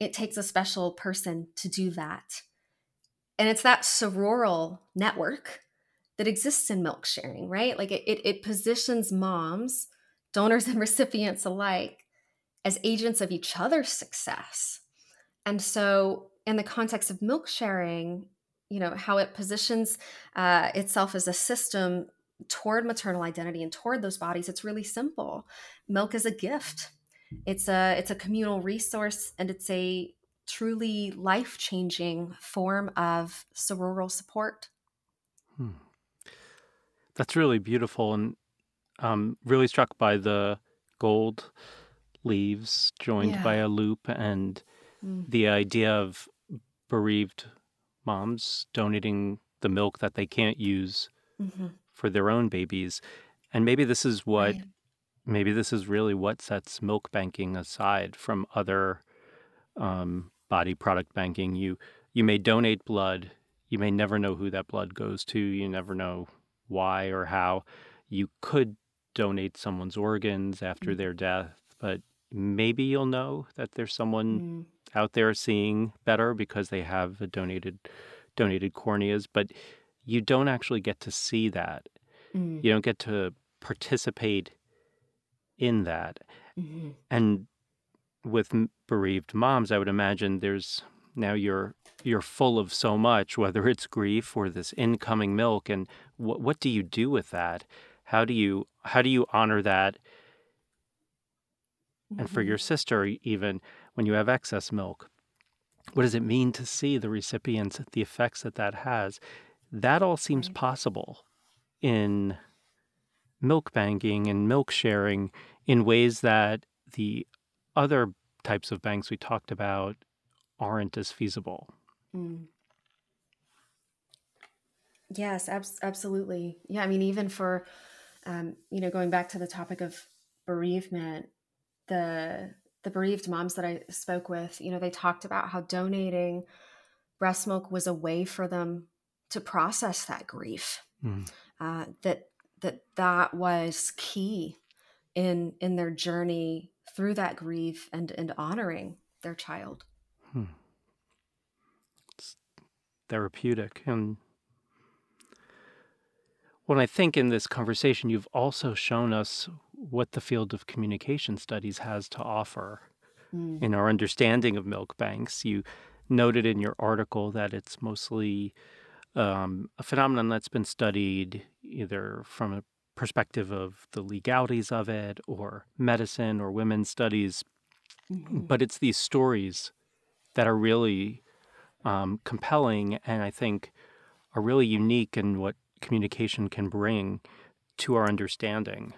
Speaker 2: it takes a special person to do that. And it's that sororal network that exists in milk sharing, right? Like it, it, it positions moms, donors and [laughs] recipients alike, as agents of each other's success. And so, in the context of milk sharing, you know, how it positions uh, itself as a system toward maternal identity and toward those bodies, it's really simple. Milk is a gift it's a it's a communal resource and it's a truly life-changing form of sororal support. Hmm.
Speaker 1: That's really beautiful and um, really struck by the gold leaves joined yeah. by a loop and mm. the idea of bereaved moms donating the milk that they can't use mm-hmm. for their own babies. And maybe this is what right maybe this is really what sets milk banking aside from other um, body product banking. You you may donate blood. You may never know who that blood goes to. You never know why or how. You could donate someone's organs after mm. their death, but maybe you'll know that there's someone mm. out there seeing better because they have a donated donated corneas, but you don't actually get to see that. Mm. You don't get to participate in that. Mm-hmm. And with bereaved moms, I would imagine there's now you're you're full of so much, whether it's grief or this incoming milk, and what what do you do with that? How do you how do you honor that? Mm-hmm. And for your mm-hmm. sister, even when you have excess milk, what does it mean to see the recipients, the effects that that has? That all seems right. possible in milk banking and milk sharing in ways that the other types of banks we talked about aren't as feasible. Mm.
Speaker 2: Yes, ab- absolutely. Yeah, I mean, even for, um, you know, going back to the topic of bereavement, the the bereaved moms that I spoke with, you know, they talked about how donating breast milk was a way for them to process that grief. Mm. Uh, that that that was key in in their journey through that grief and and honoring their child. Hmm.
Speaker 1: It's therapeutic and when I think in this conversation, you've also shown us what the field of communication studies has to offer mm. in our understanding of milk banks. You noted in your article that it's mostly um, a phenomenon that's been studied either from a perspective of the legalities of it or medicine or women's studies. Mm-hmm. But it's these stories that are really um, compelling and I think are really unique in what communication can bring to our understanding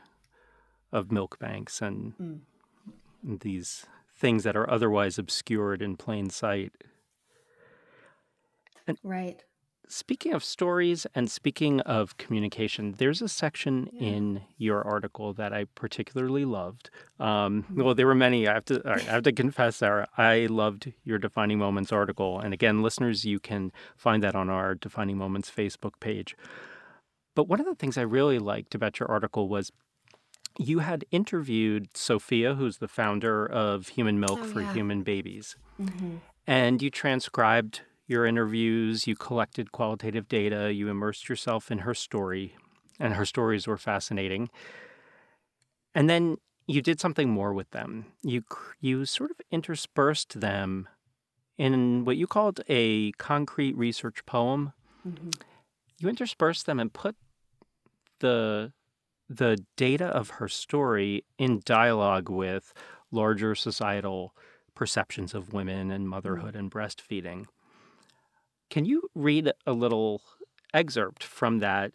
Speaker 1: of milk banks and mm. these things that are otherwise obscured in plain sight.
Speaker 2: And right.
Speaker 1: Speaking of stories and speaking of communication, there's a section yeah. in your article that I particularly loved. Um, mm-hmm. well, there were many. I have to. I have to confess, Sarah, I loved your Defining Moments article. And again, listeners, you can find that on our Defining Moments Facebook page. But one of the things I really liked about your article was you had interviewed Sophia, who's the founder of Human Milk oh, for yeah. Human Babies. Mm-hmm. And you transcribed your interviews, you collected qualitative data, you immersed yourself in her story, and her stories were fascinating. And then you did something more with them. You you sort of interspersed them in what you called a concrete research poem. Mm-hmm. You interspersed them and put the the data of her story in dialogue with larger societal perceptions of women and mm. motherhood and breastfeeding. Can you read a little excerpt from that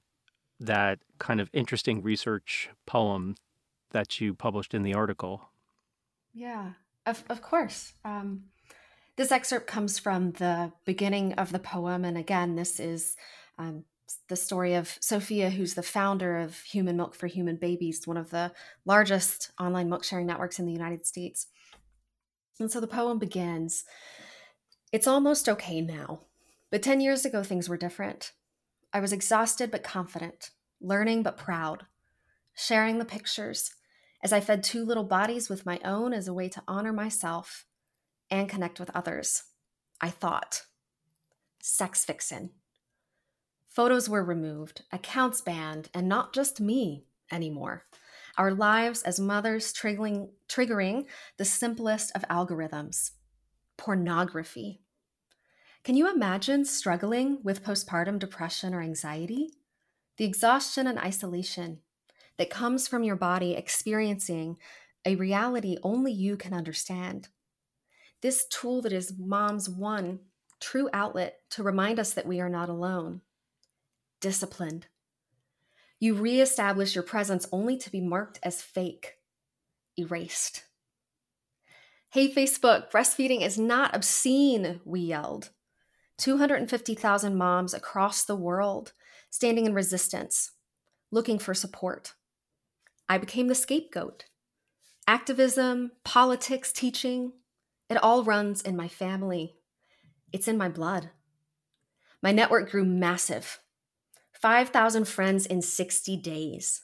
Speaker 1: that kind of interesting research poem that you published in the article?
Speaker 2: Yeah, of of course. Um, this excerpt comes from the beginning of the poem, and again, this is um, the story of Sophia, who's the founder of Human Milk for Human Babies, one of the largest online milk sharing networks in the United States. And so the poem begins It's almost okay now, but 10 years ago things were different. I was exhausted but confident, learning but proud, sharing the pictures as I fed two little bodies with my own as a way to honor myself and connect with others. I thought. Sex vixen. Photos were removed, accounts banned, and not just me anymore. Our lives as mothers triggering, triggering the simplest of algorithms pornography. Can you imagine struggling with postpartum depression or anxiety? The exhaustion and isolation that comes from your body experiencing a reality only you can understand. This tool that is mom's one true outlet to remind us that we are not alone disciplined. You reestablish your presence only to be marked as fake, erased. Hey, Facebook, breastfeeding is not obscene, we yelled. 250,000 moms across the world standing in resistance, looking for support. I became the scapegoat. Activism, politics, teaching, it all runs in my family. It's in my blood. My network grew massive 5,000 friends in 60 days.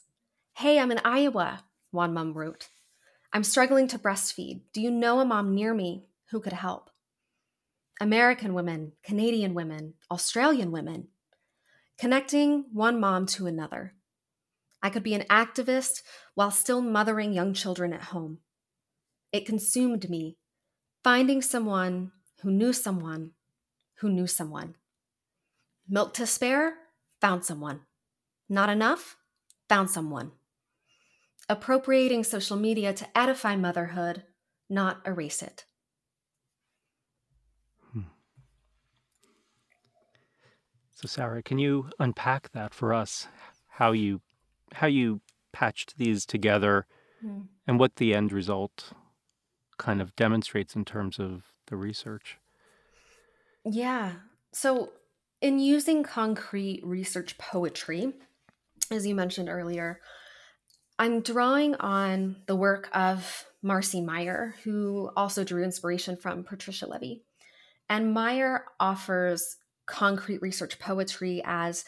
Speaker 2: Hey, I'm in Iowa, one mom wrote. I'm struggling to breastfeed. Do you know a mom near me who could help? American women, Canadian women, Australian women, connecting one mom to another. I could be an activist while still mothering young children at home. It consumed me, finding someone who knew someone who knew someone. Milk to spare? Found someone. Not enough? Found someone. Appropriating social media to edify motherhood, not erase it.
Speaker 1: So Sarah, can you unpack that for us? How you how you patched these together mm. and what the end result kind of demonstrates in terms of the research?
Speaker 2: Yeah. So in using concrete research poetry, as you mentioned earlier, I'm drawing on the work of Marcy Meyer, who also drew inspiration from Patricia Leavy. And Meyer offers concrete research poetry as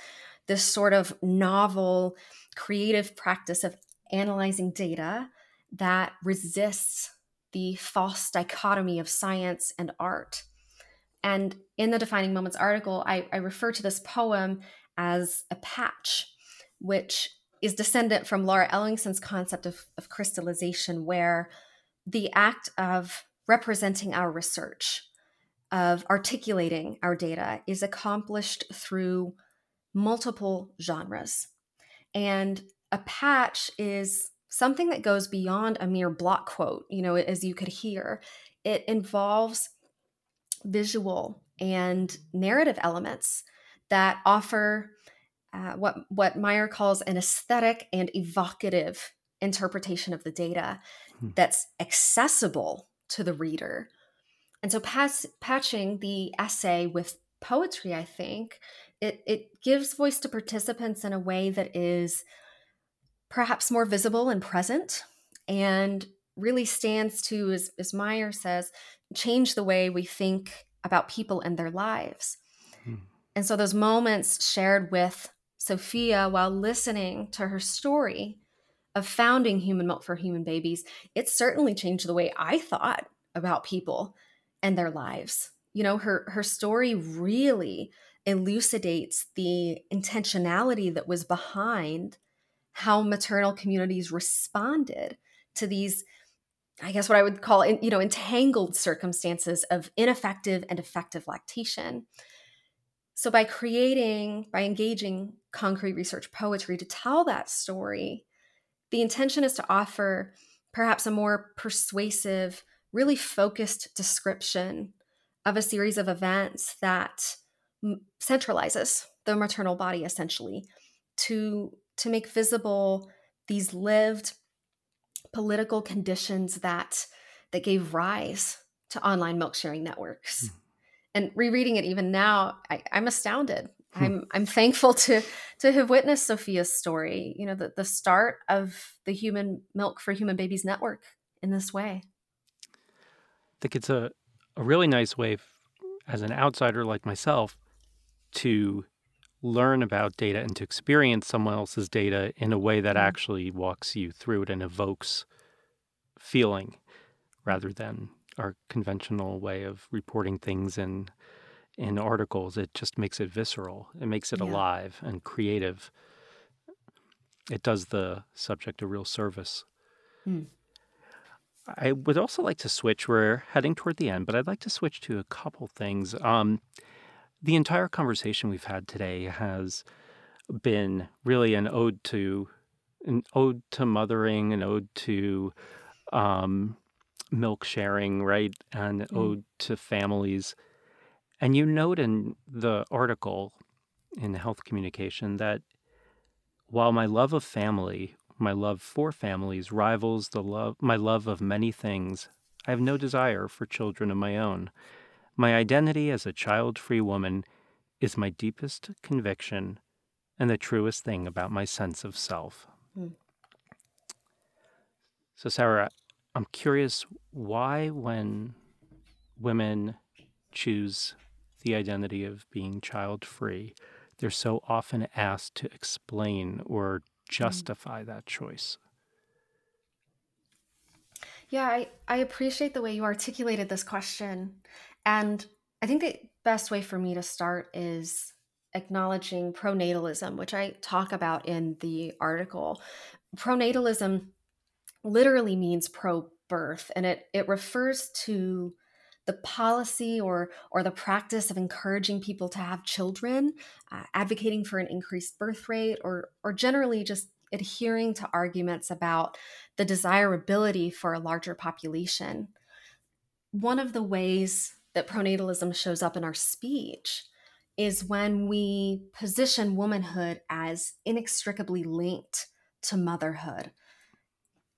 Speaker 2: this sort of novel, creative practice of analyzing data that resists the false dichotomy of science and art. And in the Defining Moments article, I, I refer to this poem as a patch, which is descendant from Laura Ellingson's concept of, of crystallization, where the act of representing our research, of articulating our data, is accomplished through multiple genres. And a patch is something that goes beyond a mere block quote, you know, as you could hear. It involves visual and narrative elements that offer uh, what what Meyer calls an aesthetic and evocative interpretation of the data hmm. that's accessible to the reader. And so, pass, patching the essay with poetry, I think it it gives voice to participants in a way that is perhaps more visible and present, and really stands to, as, as Meyer says, change the way we think about people and their lives. Hmm. And so, those moments shared with Sophia while listening to her story of founding Human Milk for Human Babies, it certainly changed the way I thought about people and their lives. You know, her her story really elucidates the intentionality that was behind how maternal communities responded to these I guess what I would call, you know, entangled circumstances of ineffective and effective lactation. So by creating, by engaging concrete research poetry to tell that story, the intention is to offer perhaps a more persuasive, really focused description of a series of events that centralizes the maternal body essentially to to make visible these lived political conditions that that gave rise to online milk sharing networks. Mm. And rereading it even now, I, am astounded. Hmm. I'm I'm thankful to to have witnessed Sophia's story. You know, the, the start of the Human Milk for Human Babies network in this way.
Speaker 1: I think it's a a really nice way, as an outsider like myself, to learn about data and to experience someone else's data in a way that mm-hmm. actually walks you through it and evokes feeling rather than our conventional way of reporting things in in articles it just makes it visceral it makes it yeah. alive and creative it does the subject a real service mm. I would also like to switch we're heading toward the end but i'd like to switch to a couple things um, the entire conversation we've had today has been really an ode to an ode to mothering, an ode to um, milk sharing, right, and mm. ode to families. And you note in the article in Health Communication that while my love of family, my love for families rivals the love my love of many things, I have no desire for children of my own. My identity as a child free woman is my deepest conviction and the truest thing about my sense of self. Mm. So, Sarah, I'm curious why, when women choose the identity of being child free, they're so often asked to explain or. Justify mm. that choice.
Speaker 2: Yeah, I, I appreciate the way you articulated this question. And I think the best way for me to start is acknowledging pronatalism, which I talk about in the article. Pronatalism literally means pro birth, and it, it refers to the policy or or the practice of encouraging people to have children, uh, advocating for an increased birth rate, or or generally just adhering to arguments about the desirability for a larger population. One of the ways that pronatalism shows up in our speech is when we position womanhood as inextricably linked to motherhood.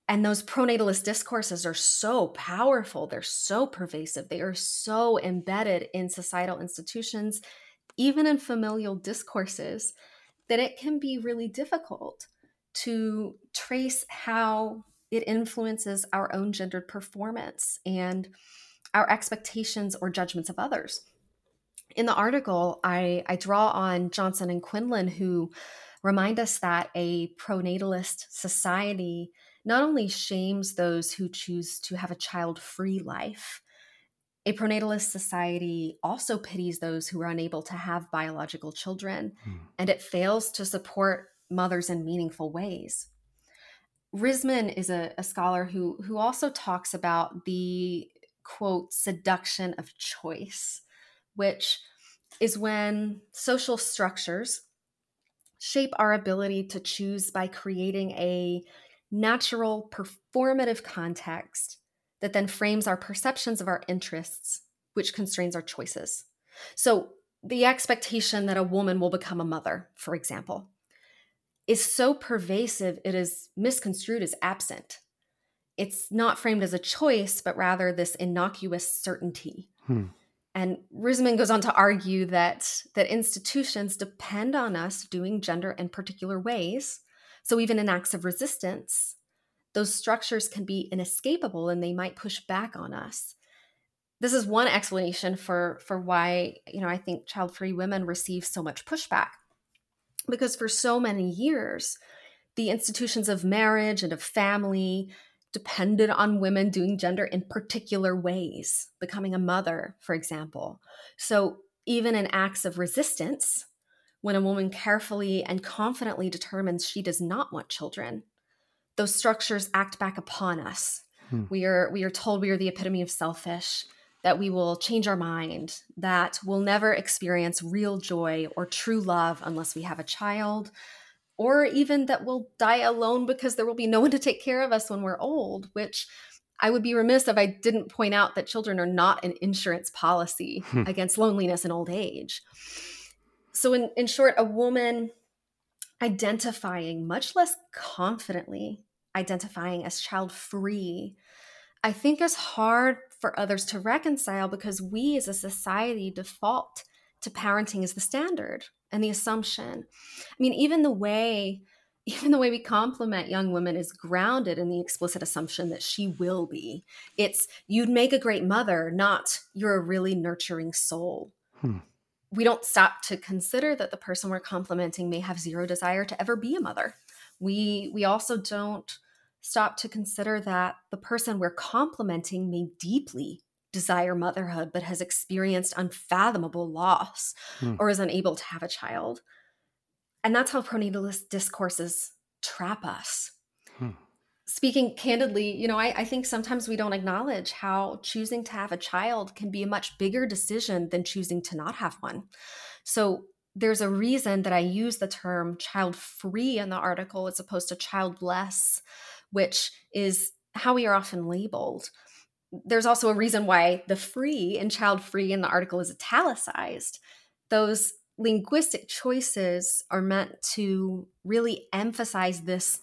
Speaker 2: And those pronatalist discourses are so powerful, they're so pervasive, they are so embedded in societal institutions, even in familial discourses, that it can be really difficult to trace how it influences our own gendered performance and our expectations or judgments of others. In the article, I, I draw on Johnson and Quinlan, who remind us that a pronatalist society not only shames those who choose to have a child free life, a pronatalist society also pities those who are unable to have biological children, hmm. and it fails to support mothers in meaningful ways. Risman is a, a scholar who who also talks about the quote seduction of choice, which is when social structures shape our ability to choose by creating a natural performative context that then frames our perceptions of our interests, which constrains our choices. So, the expectation that a woman will become a mother, for example, is so pervasive it is misconstrued as absent. It's not framed as a choice, but rather this innocuous certainty. Hmm. And Risman goes on to argue that, that institutions depend on us doing gender in particular ways. So even in acts of resistance, those structures can be inescapable and they might push back on us. This is one explanation for, for why, you know, I think child-free women receive so much pushback because for so many years, the institutions of marriage and of family depended on women doing gender in particular ways, becoming a mother, for example. So, even in acts of resistance, when a woman carefully and confidently determines she does not want children, those structures act back upon us. Hmm. We are we are told we are the epitome of selfish that we will change our mind, that we'll never experience real joy or true love unless we have a child, or even that we'll die alone because there will be no one to take care of us when we're old, which I would be remiss if I didn't point out that children are not an insurance policy hmm. against loneliness and old age. So, in, in short, a woman identifying much less confidently, identifying as child free, I think is hard for others to reconcile because we as a society default to parenting as the standard and the assumption. I mean, even the way [laughs] even the way we compliment young women is grounded in the explicit assumption that she will be. It's you'd make a great mother, not you're a really nurturing soul. Hmm. We don't stop to consider that the person we're complimenting may have zero desire to ever be a mother. We we also don't stop to consider that the person we're complimenting may deeply desire motherhood but has experienced unfathomable loss hmm. or is unable to have a child. And that's how pronatalist discourses trap us. Hmm. Speaking candidly, you know, I, I think sometimes we don't acknowledge how choosing to have a child can be a much bigger decision than choosing to not have one. So there's a reason that I use the term child free in the article as opposed to childless which is how we are often labeled. There's also a reason why the free and child free in the article is italicized. Those linguistic choices are meant to really emphasize this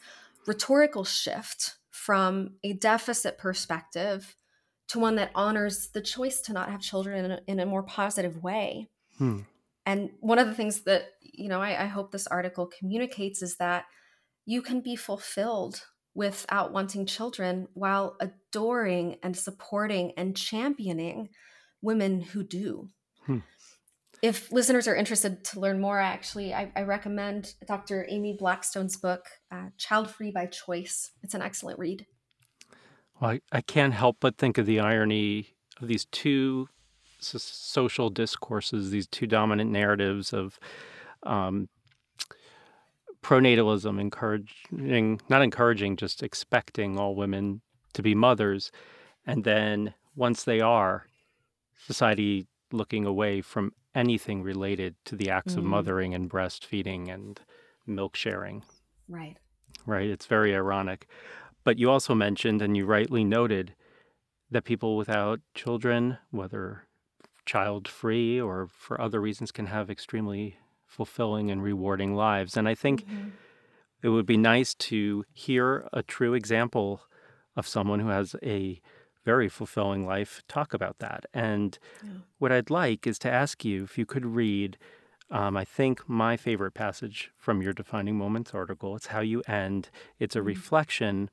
Speaker 2: rhetorical shift from a deficit perspective to one that honors the choice to not have children in a, in a more positive way. Hmm. And one of the things that you know I, I hope this article communicates is that you can be fulfilled without wanting children while adoring and supporting and championing women who do. Hmm. If listeners are interested to learn more, actually, I, I recommend Dr. Amy Blackstone's book, uh, Child Free by Choice. It's an excellent read.
Speaker 1: Well, I, I can't help but think of the irony of these two social discourses, these two dominant narratives of um, pronatalism encouraging not encouraging just expecting all women to be mothers and then once they are society looking away from anything related to the acts mm. of mothering and breastfeeding and milk sharing
Speaker 2: right
Speaker 1: right it's very ironic but you also mentioned and you rightly noted that people without children whether child free or for other reasons can have extremely fulfilling and rewarding lives. And I think mm-hmm. it would be nice to hear a true example of someone who has a very fulfilling life talk about that. And yeah. what I'd like is to ask you if you could read, um, I think, my favorite passage from your Defining Moments article. It's how you end, it's a mm-hmm. reflection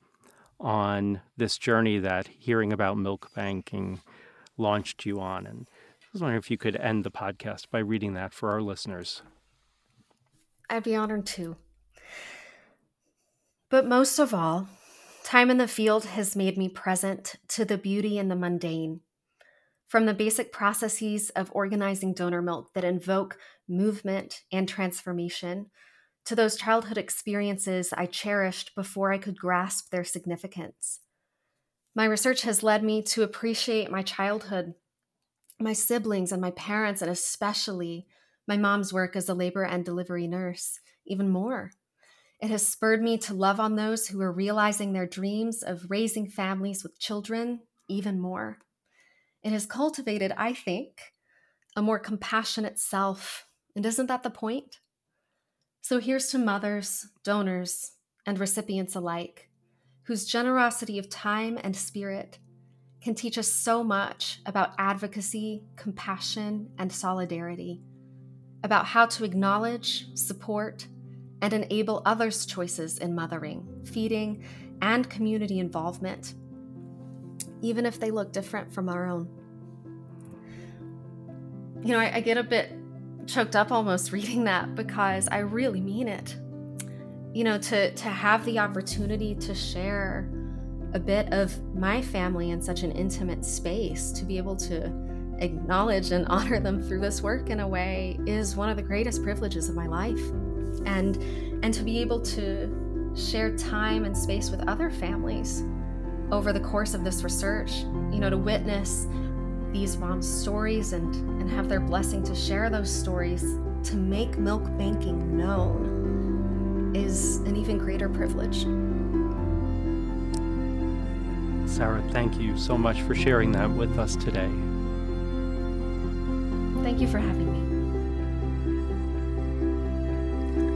Speaker 1: on this journey that hearing about milk banking launched you on. And I was wondering if you could end the podcast by reading that for our listeners.
Speaker 2: I'd be honored to. But most of all, time in the field has made me present to the beauty in the mundane. From the basic processes of organizing donor milk that invoke movement and transformation to those childhood experiences I cherished before I could grasp their significance. My research has led me to appreciate my childhood, my siblings, and my parents, and especially my mom's work as a labor and delivery nurse, even more. It has spurred me to love on those who are realizing their dreams of raising families with children even more. It has cultivated, I think, a more compassionate self. And isn't that the point? So here's to mothers, donors, and recipients alike, whose generosity of time and spirit can teach us so much about advocacy, compassion, and solidarity, about how to acknowledge, support, and enable others' choices in mothering, feeding, and community involvement, even if they look different from our own. You know, I, I get a bit choked up almost [laughs] reading that because I really mean it. You know, to to have the opportunity to share a bit of my family in such an intimate space, to be able to acknowledge and [laughs] honor them through this work in a way is one of the greatest privileges of my life. And and to be able to share time and space with other families over the course of this research, you know, to witness these moms' stories and, and have their blessing to share those stories to make milk banking known is an even greater privilege.
Speaker 1: Sarah, thank you so much for sharing that with us today.
Speaker 2: Thank you for having me.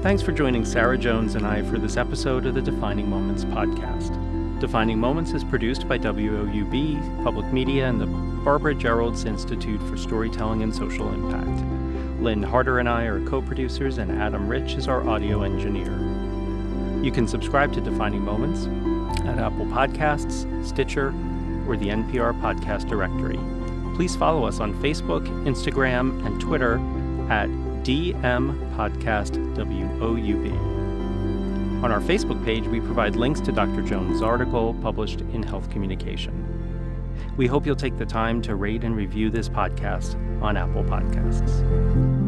Speaker 1: Thanks for joining Sarah Jones and I for this episode of the Defining Moments podcast. Defining Moments is produced by WOUB, Public Media, and the Barbara Geralds Institute for Storytelling and Social Impact. Lynn Harter and I are co producers, and Adam Rich is our audio engineer. You can subscribe to Defining Moments at Apple Podcasts, Stitcher, or the NPR Podcast Directory. Please follow us on Facebook, Instagram, and Twitter at DM Podcast WOUB. On our Facebook page, we provide links to Dr. Jones' article published in Health Communication. We hope you'll take the time to rate and review this podcast on Apple Podcasts.